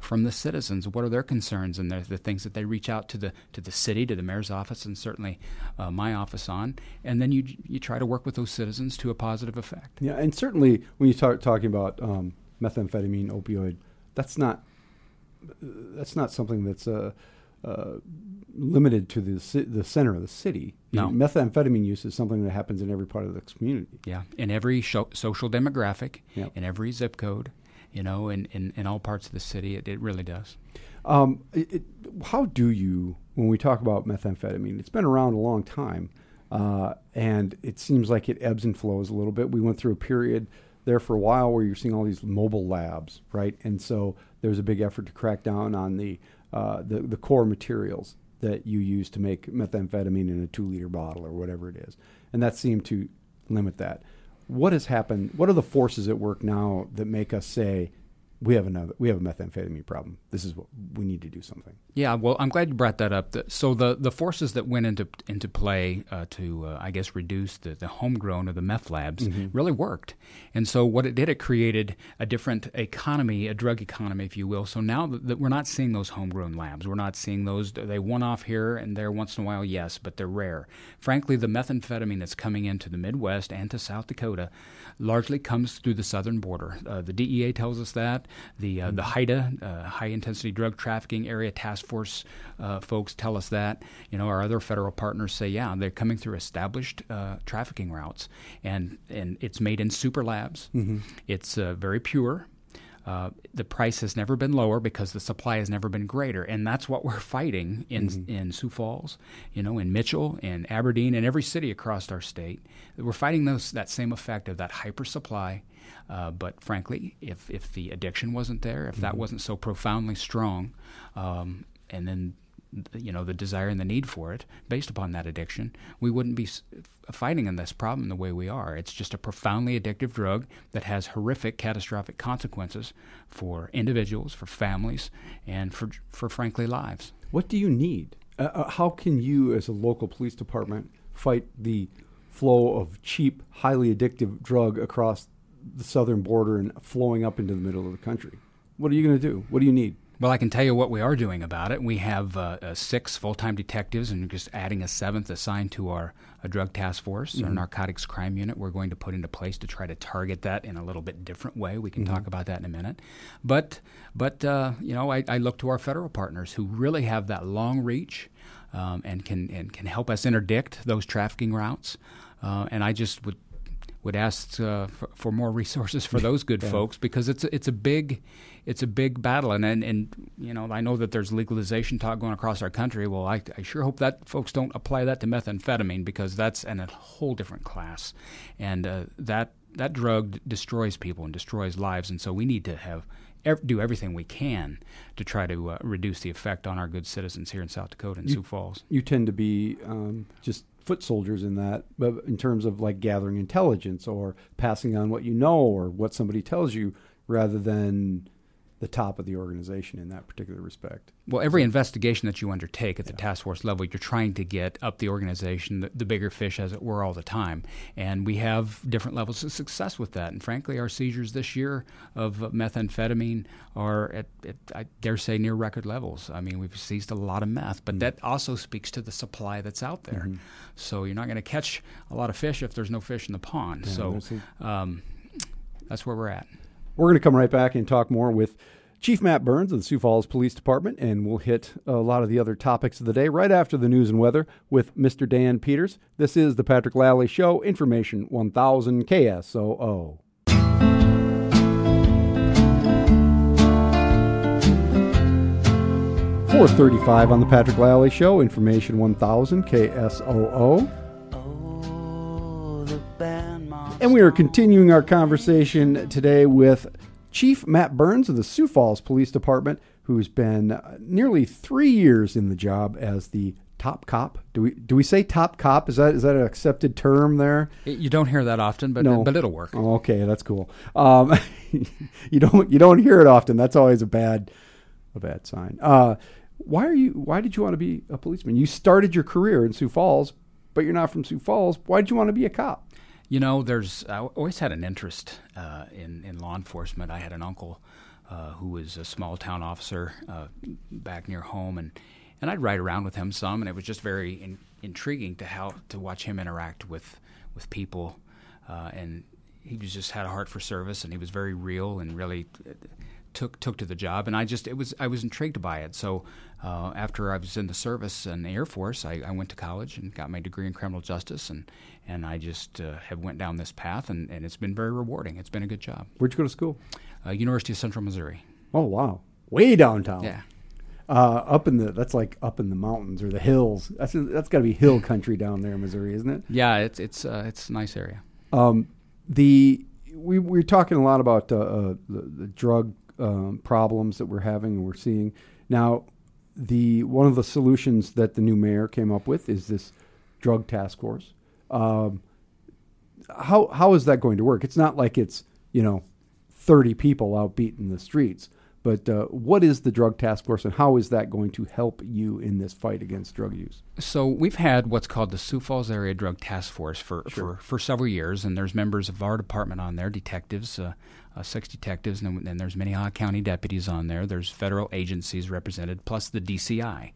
from the citizens, what are their concerns, and the, the things that they reach out to the to the city, to the mayor's office, and certainly uh, my office on, and then you you try to work with those citizens to a positive effect. Yeah, and certainly when you start talking about um, methamphetamine, opioid, that's not that's not something that's uh, uh, limited to the ci- the center of the city. No. methamphetamine use is something that happens in every part of the community. Yeah, in every sho- social demographic, Yep. in every zip code, you know, in, in, in all parts of the city, it, it really does. Um, it, how do you, when we talk about methamphetamine, it's been around a long time, uh, and it seems like it ebbs and flows a little bit. We went through a period there for a while where you're seeing all these mobile labs, right? And so there was a big effort to crack down on the uh, the, the core materials that you use to make methamphetamine in a two liter bottle or whatever it is, and that seemed to limit that. What has happened? What are the forces at work now that make us say we have another we have a methamphetamine problem. This is what we need to do something. Yeah, well, I'm glad you brought that up. So the, the forces that went into into play uh, to, uh, I guess, reduce the, the homegrown or the meth labs really worked. And so what it did, it created a different economy, a drug economy, if you will. So now that that we're not seeing those homegrown labs, we're not seeing those. They one off here and there once in a while, yes, but they're rare. Frankly, the methamphetamine that's coming into the Midwest and to South Dakota largely comes through the southern border. Uh, the DEA tells us that. The uh, the HIDTA, uh, High Intensity Drug Trafficking Area Task Force uh, folks tell us that. You know, our other federal partners say, yeah, they're coming through established uh, trafficking routes, and and it's made in super labs. It's uh, very pure. Uh, the price has never been lower because the supply has never been greater, and that's what we're fighting in in Sioux Falls, you know, in Mitchell, in Aberdeen, and every city across our state. We're fighting those that same effect of that hyper supply. Uh, but frankly, if if the addiction wasn't there, if that wasn't so profoundly strong, um, and then you know the desire and the need for it based upon that addiction, we wouldn't be fighting in this problem the way we are. It's just a profoundly addictive drug that has horrific, catastrophic consequences for individuals, for families, and for for frankly lives. What do you need? Uh, uh, how can you, as a local police department, fight the flow of cheap, highly addictive drug across the southern border and flowing up into the middle of the country? What are you going to do? What do you need? Well, I can tell you what we are doing about it. We have uh, uh, six full time detectives and just adding a seventh assigned to our uh, drug task force, our narcotics crime unit. We're going to put into place to try to target that in a little bit different way. We can talk about that in a minute. But, but uh, you know, I, I look to our federal partners who really have that long reach um, and, can, and can help us interdict those trafficking routes. Uh, and I just would would ask uh, for, for more resources for those good folks because it's a, it's a big it's a big battle and, and and you know I know that there's legalization talk going across our country. Well, I, I sure hope that folks don't apply that to methamphetamine because that's in a whole different class, and uh, that that drug d- destroys people and destroys lives, and so we need to have. ev- Do everything we can to try to uh, reduce the effect on our good citizens here in South Dakota and Sioux Falls. You tend to be um, just foot soldiers in that, but in terms of like gathering intelligence or passing on what you know or what somebody tells you, rather than the top of the organization in that particular respect. Well, every investigation that you undertake at the task force level, you're trying to get up the organization, the, the bigger fish, as it were, all the time. And we have different levels of success with that. And frankly, our seizures this year of methamphetamine are at, at I dare say, near record levels. I mean, we've seized a lot of meth, but that also speaks to the supply that's out there. So you're not going to catch a lot of fish if there's no fish in the pond. so there's um, that's where we're at. We're going to come right back and talk more with Chief Matt Burns of the Sioux Falls Police Department, and we'll hit a lot of the other topics of the day right after the news and weather with Mr. Dan Peters. This is the Patrick Lally Show, Information 1000 KSOO. Four thirty-five on the Patrick Lally Show, Information 1000 KSOO. Oh. And we are continuing our conversation today with Chief Matt Burns of the Sioux Falls Police Department, who's been uh, nearly three years in the job as the top cop. Do we do we say top cop? Is that is that an accepted term there? You don't hear that often, but, No. but it'll work. Oh, okay, that's cool. Um, [laughs] you don't you don't hear it often. That's always a bad a bad sign. Uh, why are you? Why did you want to be a policeman? You started your career in Sioux Falls, but you're not from Sioux Falls. Why did you want to be a cop? You know, there's I always had an interest uh, in in law enforcement. I had an uncle uh, who was a small town officer uh, back near home, and and I'd ride around with him some, and it was just very in, intriguing to how to watch him interact with with people, uh, and he was just had a heart for service, and he was very real and really took took to the job, and I just it was I was intrigued by it. So uh, after I was in the service and the Air Force, I, I went to college and got my degree in criminal justice, and and I just uh, have went down this path, and, and it's been very rewarding. It's been a good job. Where'd you go to school? Uh, University of Central Missouri. Oh wow, way downtown. Yeah. Uh, up in the that's like up in the mountains or the hills. That's that's got to be hill country down there, in Missouri, isn't it? Yeah, it's it's uh, it's a nice area. Um, the we we're talking a lot about uh, uh, the, the drug um, problems that we're having and we're seeing now. The one of the solutions that the new mayor came up with is this drug task force. Um, how how is that going to work? It's not like it's you know 30 people out beating the streets. But uh, what is the drug task force, and how is that going to help you in this fight against drug use? So we've had what's called the Sioux Falls Area Drug Task Force for, for, for several years, and there's members of our department on there, detectives, uh, uh, six detectives, and, then there's Minnehaha County deputies on there. There's federal agencies represented, plus the DCI,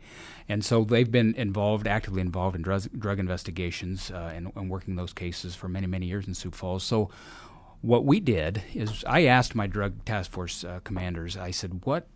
and so they've been involved, actively involved in drug, drug investigations uh, and, and working those cases for many, many years in Sioux Falls. So what we did is I asked my drug task force uh, commanders. I said, "What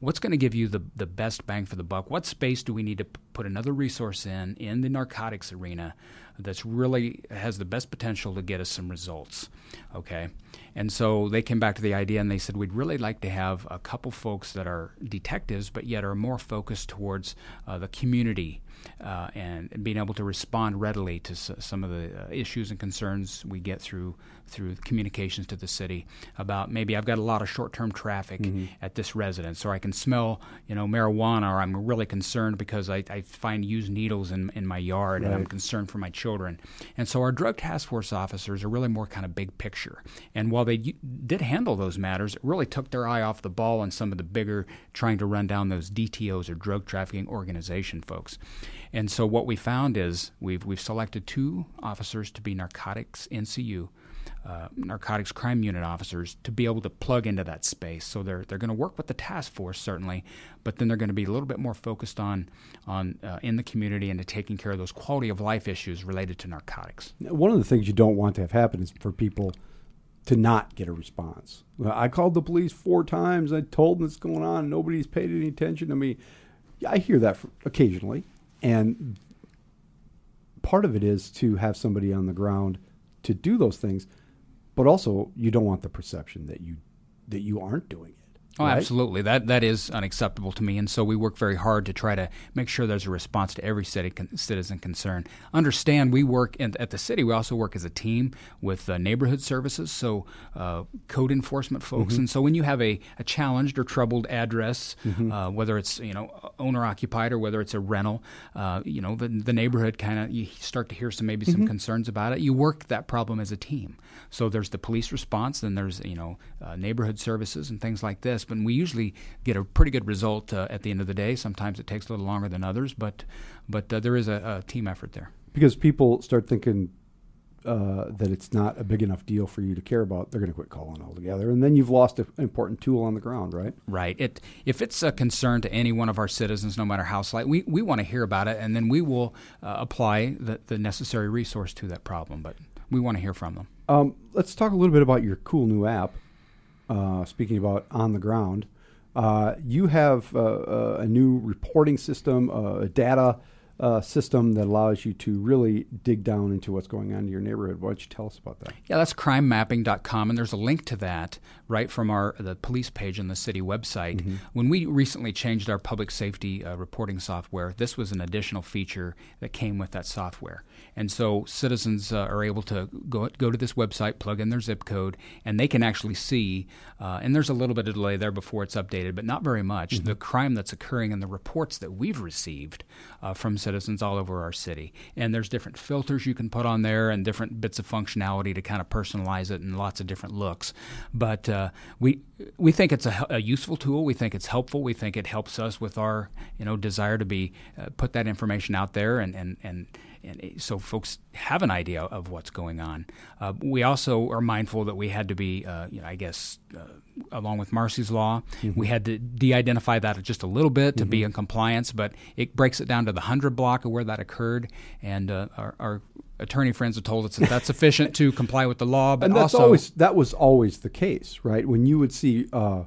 what's going to give you the, the best bang for the buck? What space do we need to put another resource in in the narcotics arena that's really has the best potential to get us some results? Okay, and so they came back to the idea and they said we'd really like to have a couple folks that are detectives but yet are more focused towards uh, the community. Uh, and, being able to respond readily to s- some of the uh, issues and concerns we get through through communications to the city about maybe I've got a lot of short-term traffic at this residence, or I can smell you know marijuana, or I'm really concerned because I, I find used needles in, in my yard, and I'm concerned for my children. And so our drug task force officers are really more kind of big picture. And while they y- did handle those matters, it really took their eye off the ball on some of the bigger trying to run down those DTOs or drug trafficking organization folks. And so what we found is we've we've selected two officers to be narcotics NCU. Uh, narcotics crime unit officers to be able to plug into that space. So they're they're going to work with the task force certainly, but then they're going to be a little bit more focused on on uh, in the community and to taking care of those quality of life issues related to narcotics. One of the things you don't want to have happen is for people to not get a response. I called the police four times. I told them what's going on. Nobody's paid any attention to me. I hear that occasionally, and part of it is to have somebody on the ground to do those things, but also you don't want the perception that you that you aren't doing it. Oh, right? absolutely. That that is unacceptable to me, and so we work very hard to try to make sure there's a response to every city con- citizen concern. Understand, we work in, at the city. We also work as a team with uh, neighborhood services, so uh, code enforcement folks. Mm-hmm. And so when you have a, a challenged or troubled address, Mm-hmm. uh, whether it's you know owner occupied or whether it's a rental, uh, you know the the neighborhood kind of you start to hear some maybe Mm-hmm. some concerns about it. You work that problem as a team. So there's the police response, then there's you know uh, neighborhood services and things like this. But we usually get a pretty good result uh, at the end of the day. Sometimes it takes a little longer than others, but but uh, there is a, a team effort there. because people start thinking uh, that it's not a big enough deal for you to care about. They're going to quit calling altogether, and then you've lost an important tool on the ground, right? Right. It if it's a concern to any one of our citizens, no matter how slight, we, we want to hear about it, and then we will uh, apply the, the necessary resource to that problem. But we want to hear from them. Um, let's talk a little bit about your cool new app. Uh, speaking about on the ground, uh, you have uh, a new reporting system, data uh, system that allows you to really dig down into what's going on in your neighborhood. Why don't you tell us about that? Yeah, that's crimemapping.com, and there's a link to that right from our the police page on the city website. When we recently changed our public safety uh, reporting software, this was an additional feature that came with that software, and so citizens uh, are able to go go to this website, plug in their zip code, and they can actually see. Uh, and there's a little bit of delay there before it's updated, but not very much. The crime that's occurring and the reports that we've received uh, from citizens all over our city, and there's different filters you can put on there and different bits of functionality to kind of personalize it and lots of different looks. But uh, we we think it's a, a useful tool. We think it's helpful. We think it helps us with our you know desire to be uh, put that information out there and and and. And so folks have an idea of what's going on. Uh, we also are mindful that we had to be, uh, you know, I guess, uh, along with Marsy's law, we had to de-identify that just a little bit to be in compliance. But it breaks it down to the hundred block of where that occurred, and uh, our, our attorney friends have told us that that's sufficient to comply with the law. But and that's also, always that was always the case, right? When you would see uh,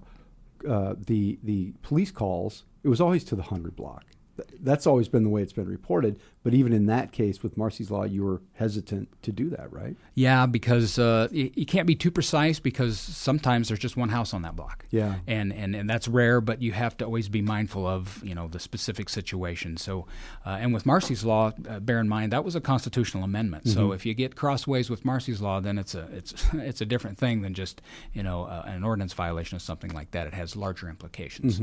uh, the the police calls, it was always to the hundred block. Th- That's always been the way it's been reported. But even in that case, with Marsy's law, you were hesitant to do that, right? Yeah, because uh, you, can't be too precise because sometimes there's just one house on that block. Yeah. and and, and that's rare, but you have to always be mindful of you know the specific situation. So, uh, and with Marsy's law, uh, bear in mind that was a constitutional amendment. So if you get crossways with Marsy's law, then it's a it's [laughs] it's a different thing than just you know uh, an ordinance violation or something like that. It has larger implications.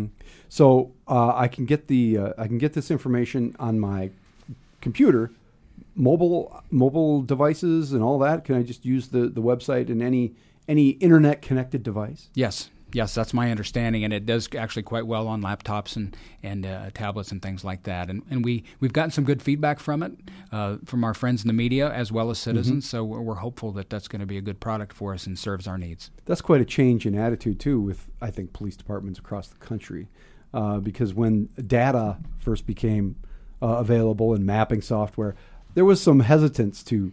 So uh, I can get the uh, I can get this information on my computer, mobile mobile devices and all that. Can I just use the, the website in any any internet connected device? Yes, yes, that's my understanding, and it does actually quite well on laptops and and uh, tablets and things like that. And and we we've gotten some good feedback from it uh, from our friends in the media as well as citizens. So we're, we're hopeful that that's going to be a good product for us and serves our needs. That's quite a change in attitude too, with I think police departments across the country, uh, because when data first became uh, available in mapping software, there was some hesitance to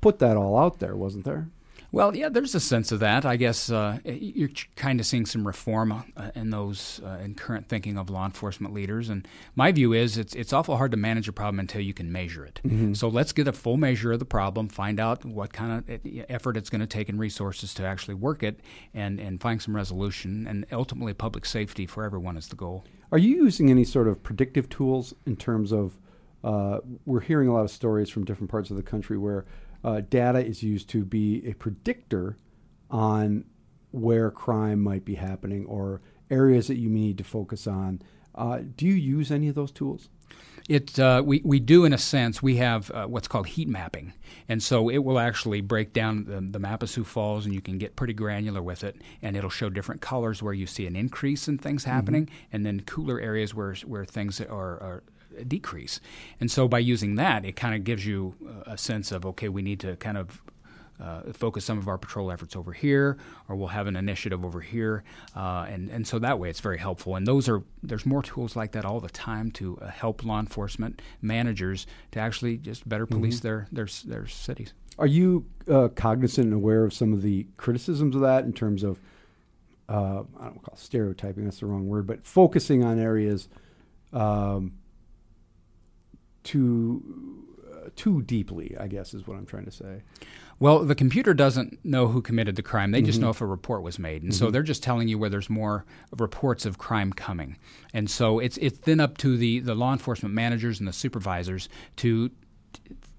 put that all out there, wasn't there? Well, yeah, there's a sense of that. I guess uh, you're kind of seeing some reform uh, in those uh, in current thinking of law enforcement leaders. And my view is it's it's awful hard to manage a problem until you can measure it. So let's get a full measure of the problem, find out what kind of effort it's going to take and resources to actually work it, and and find some resolution. And ultimately, public safety for everyone is the goal. Are you using any sort of predictive tools in terms of? Uh, we're hearing a lot of stories from different parts of the country where uh, data is used to be a predictor on where crime might be happening or areas that you need to focus on. Uh, do you use any of those tools? It uh, we we do in a sense we have uh, what's called heat mapping, and so it will actually break down the, the map of Sioux Falls, and you can get pretty granular with it, and it'll show different colors where you see an increase in things happening, and then cooler areas where where things are, are decrease. And so by using that, it kind of gives you a sense of okay, we need to kind of uh, focus some of our patrol efforts over here, or we'll have an initiative over here, uh, and and so that way it's very helpful. And those are there's more tools like that all the time to uh, help law enforcement managers to actually just better police their their their cities. Are you uh, cognizant and aware of some of the criticisms of that in terms of, uh, I don't call stereotyping, that's the wrong word, but focusing on areas um, too, uh, too deeply, I guess is what I'm trying to say. Well, the computer doesn't know who committed the crime. They just know if a report was made, and so they're just telling you where there's more reports of crime coming. And so it's it's then up to the the law enforcement managers and the supervisors to t-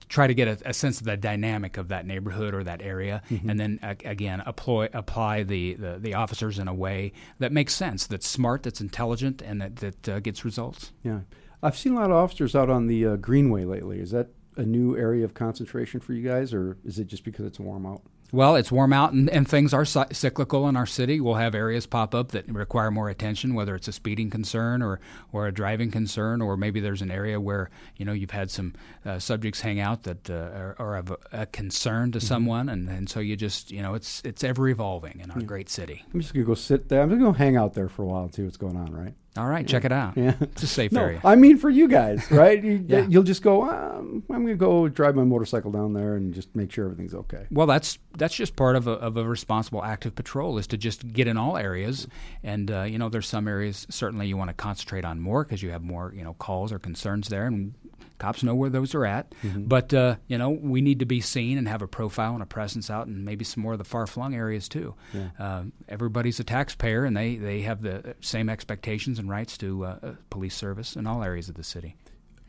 try to get a, a sense of the dynamic of that neighborhood or that area, and then uh, again apply apply the, the the officers in a way that makes sense, that's smart, that's intelligent, and that that uh, gets results. Yeah. I've seen a lot of officers out on the uh, Greenway lately. Is that a new area of concentration for you guys, or is it just because it's warm out? Well, it's warm out, and, and things are cy- cyclical in our city. We'll have areas pop up that require more attention, whether it's a speeding concern or, or a driving concern, or maybe there's an area where you know you've had some uh, subjects hang out that uh, are, are of a, a concern to someone, and, and so you just you know it's it's ever evolving in our great city. I'm just gonna go sit there. I'm just gonna hang out there for a while and see what's going on. Right? All right, check it out. Yeah. It's a safe No, area. I mean for you guys, [laughs] right? You, Yeah. You'll just go. Um, I'm gonna go drive my motorcycle down there and just make sure everything's okay. Well, that's that's just part of a, of a responsible active patrol is to just get in all areas, and uh, you know there's some areas certainly you want to concentrate on more because you have more you know calls or concerns there, and cops know where those are at. But uh, you know we need to be seen and have a profile and a presence out, and maybe some more of the far flung areas too. Um, everybody's a taxpayer, and they they have the same expectations and rights to uh, uh, police service in all areas of the city.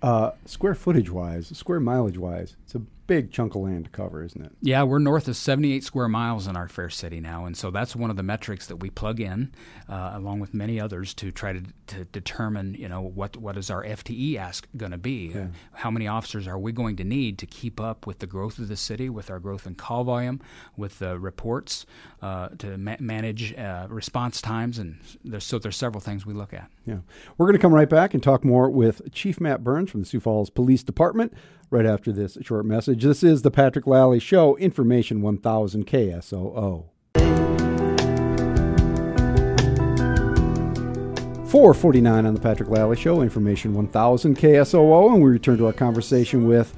Uh, square footage wise, square mileage wise, it's a big chunk of land to cover, isn't it? Yeah, we're north of 78 square miles in our fair city now, and so that's one of the metrics that we plug in, uh, along with many others, to try to, to determine, you know, what what is our FTE ask going to be? Uh, how many officers are we going to need to keep up with the growth of the city, with our growth in call volume, with the reports, uh, to ma- manage uh, response times, and there's, so there's several things we look at. Yeah. We're going to come right back and talk more with Chief Matt Burns from the Sioux Falls Police Department right after this short message. This is the Patrick Lally Show, Information 1000 KSOO. 449 on the Patrick Lally Show, Information 1000 KSOO, and we return to our conversation with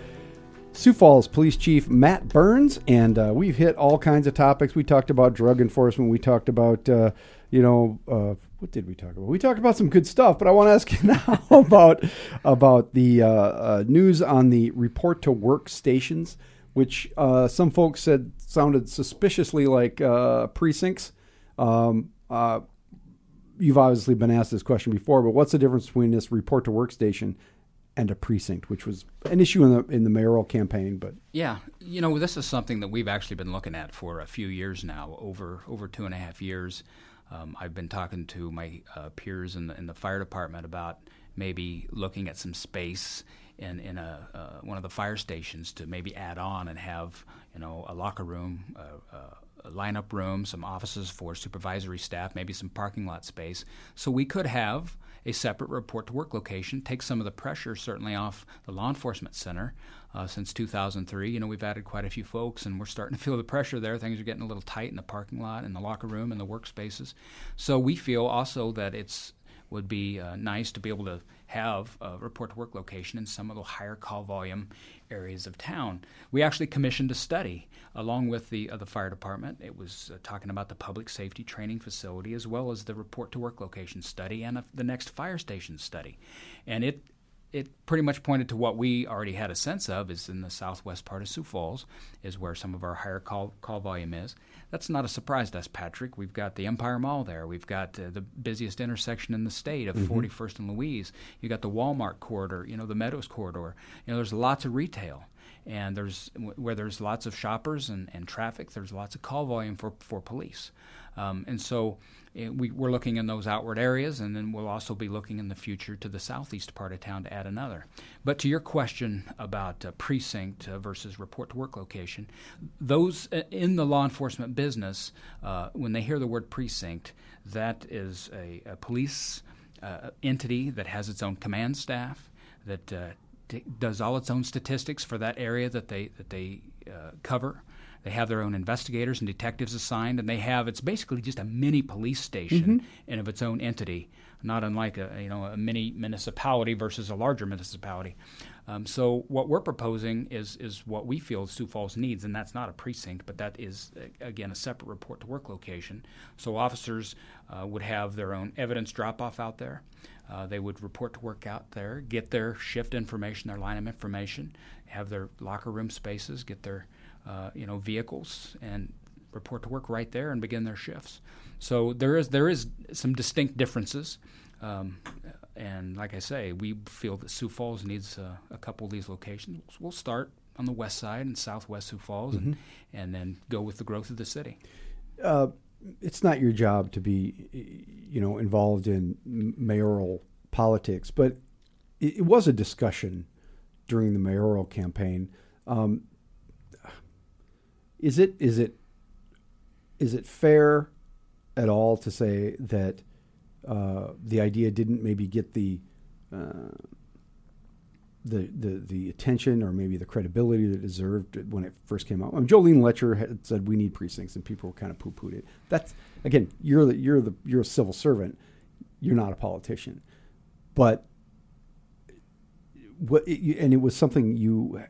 Sioux Falls Police Chief Matt Burns, and uh, we've hit all kinds of topics. We talked about drug enforcement. We talked about, uh, you know, uh, what did we talk about? We talked about some good stuff, but I want to ask you [laughs] now about about the uh, uh, news on the report to work stations, which uh, some folks said sounded suspiciously like uh, precincts. Um, uh, you've obviously been asked this question before, but what's the difference between this report to workstation and a precinct, which was an issue in the in the mayoral campaign? But Yeah, you know, this is something that we've actually been looking at for a few years now, over over two and a half years. Um, I've been talking to my uh, peers in the, in the fire department about maybe looking at some space in in a uh, one of the fire stations to maybe add on and have you know a locker room, uh, uh, lineup room, some offices for supervisory staff, maybe some parking lot space. So we could have a separate report to work location, takes some of the pressure certainly off the law enforcement center. Uh, since 2003, you know, we've added quite a few folks and we're starting to feel the pressure there. Things are getting a little tight in the parking lot, in the locker room, in the workspaces. So we feel also that it's would be uh, nice to be able to have a report to work location in some of the higher call volume areas of town. We actually commissioned a study along with the uh, the fire department. It was uh, talking about the public safety training facility as well as the report to work location study and uh, the next fire station study, and it. It pretty much pointed to what we already had a sense of is in the southwest part of Sioux Falls, is where some of our higher call, call volume is. That's not a surprise to us, Patrick. We've got the Empire Mall there. We've got uh, the busiest intersection in the state of Mhm. 41st and Louise. You got the Walmart corridor, you know, the Meadows corridor. You know, there's lots of retail. And there's where there's lots of shoppers and, and traffic, there's lots of call volume for, for police. Um, and so we, we're looking in those outward areas, and then we'll also be looking in the future to the southeast part of town to add another. But to your question about uh, precinct uh, versus report to work location, those uh, in the law enforcement business, uh, when they hear the word precinct, that is a, a police uh, entity that has its own command staff that uh, t- does all its own statistics for that area that they that they cover. They have their own investigators and detectives assigned, and they have it's basically just a mini police station Mhm. and of its own entity, not unlike a you know a mini municipality versus a larger municipality. Um, so what we're proposing is is what we feel Sioux Falls needs, and that's not a precinct, but that is again a separate report to work location. So officers uh, would have their own evidence drop off out there. Uh, they would report to work out there, get their shift information, their line of information, have their locker room spaces, get their uh, you know vehicles, and report to work right there and begin their shifts. So there is there is some distinct differences. Um, and like I say, we feel that Sioux Falls needs uh, a couple of these locations. We'll start on the west side and southwest Sioux Falls, and, Mhm. and then go with the growth of the city. uh, it's not your job to be, you know, involved in mayoral politics, but it, it was a discussion during the mayoral campaign. Um, is it is it is it fair at all to say that uh, the idea didn't maybe get the uh, the, the the attention or maybe the credibility that it deserved when it first came out. I mean, Jolene Loetscher had said we need precincts, and people were kind of poo pooed it. That's again, you're the you're the you're a civil servant. You're not a politician, but what it, and it was something you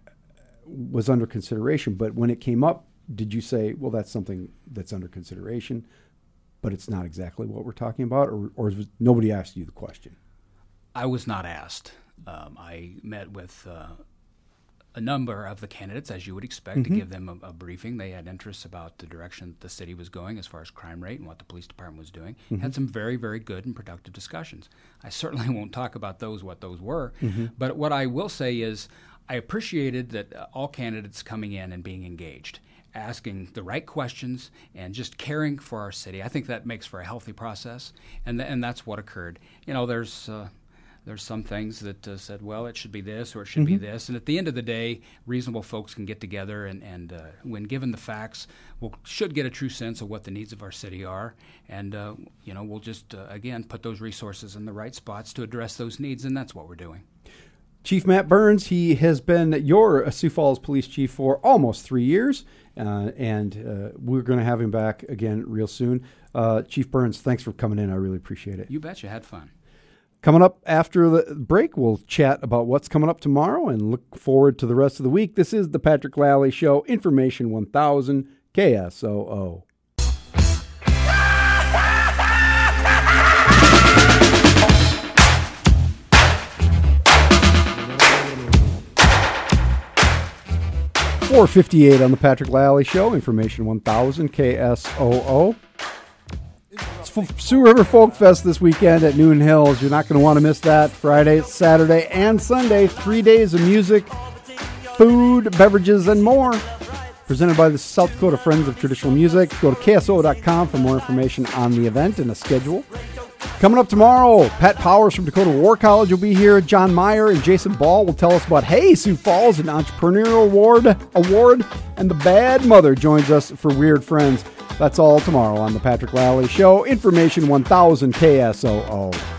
was under consideration. But when it came up, did you say, well, that's something that's under consideration, but it's not exactly what we're talking about, or or nobody asked you the question? I was not asked. Um, I met with uh, a number of the candidates, as you would expect, to Mhm. give them a, a briefing. They had interests about the direction the city was going as far as crime rate and what the police department was doing. Mhm. Had some very, very good and productive discussions. I certainly [laughs] won't talk about those, what those were. Mhm. But what I will say is, I appreciated that uh, all candidates coming in and being engaged, asking the right questions, and just caring for our city. I think that makes for a healthy process, and th- and that's what occurred. You know, there's. Uh, there's some things that uh, said, well, it should be this or it should be Mhm. this. And at the end of the day, reasonable folks can get together and, and uh, when given the facts, we'll, should get a true sense of what the needs of our city are. And, uh, you know, we'll just, uh, again, put those resources in the right spots to address those needs. And that's what we're doing. Chief Matt Burns, he has been your Sioux Falls Police Chief for almost three years, uh, and uh, we're going to have him back again real soon. Uh, Chief Burns, thanks for coming in. I really appreciate it. You betcha. Had fun. Coming up after the break, we'll chat about what's coming up tomorrow and look forward to the rest of the week. This is the Patrick Lally Show, Information 1000 KSOO. Four fifty-eight on the Patrick Lally Show, Information One Thousand KSOO. It's F- Sioux River Folk Fest this weekend at Newton Hills. You're not going to want to miss that. Friday, Saturday, and Sunday. Three days of music, food, beverages, and more. Presented by the South Dakota Friends of Traditional Music. Go to KSOO.com for more information on the event and a schedule. Coming up tomorrow, Pat Powers from Dakota War College will be here. John Meyer and Jason Ball will tell us about Hey Sioux Falls, an entrepreneurial award, award, and the Bad Mother joins us for Weird Friends. That's all tomorrow on the Patrick Lally Show. Information 1000 KSOO.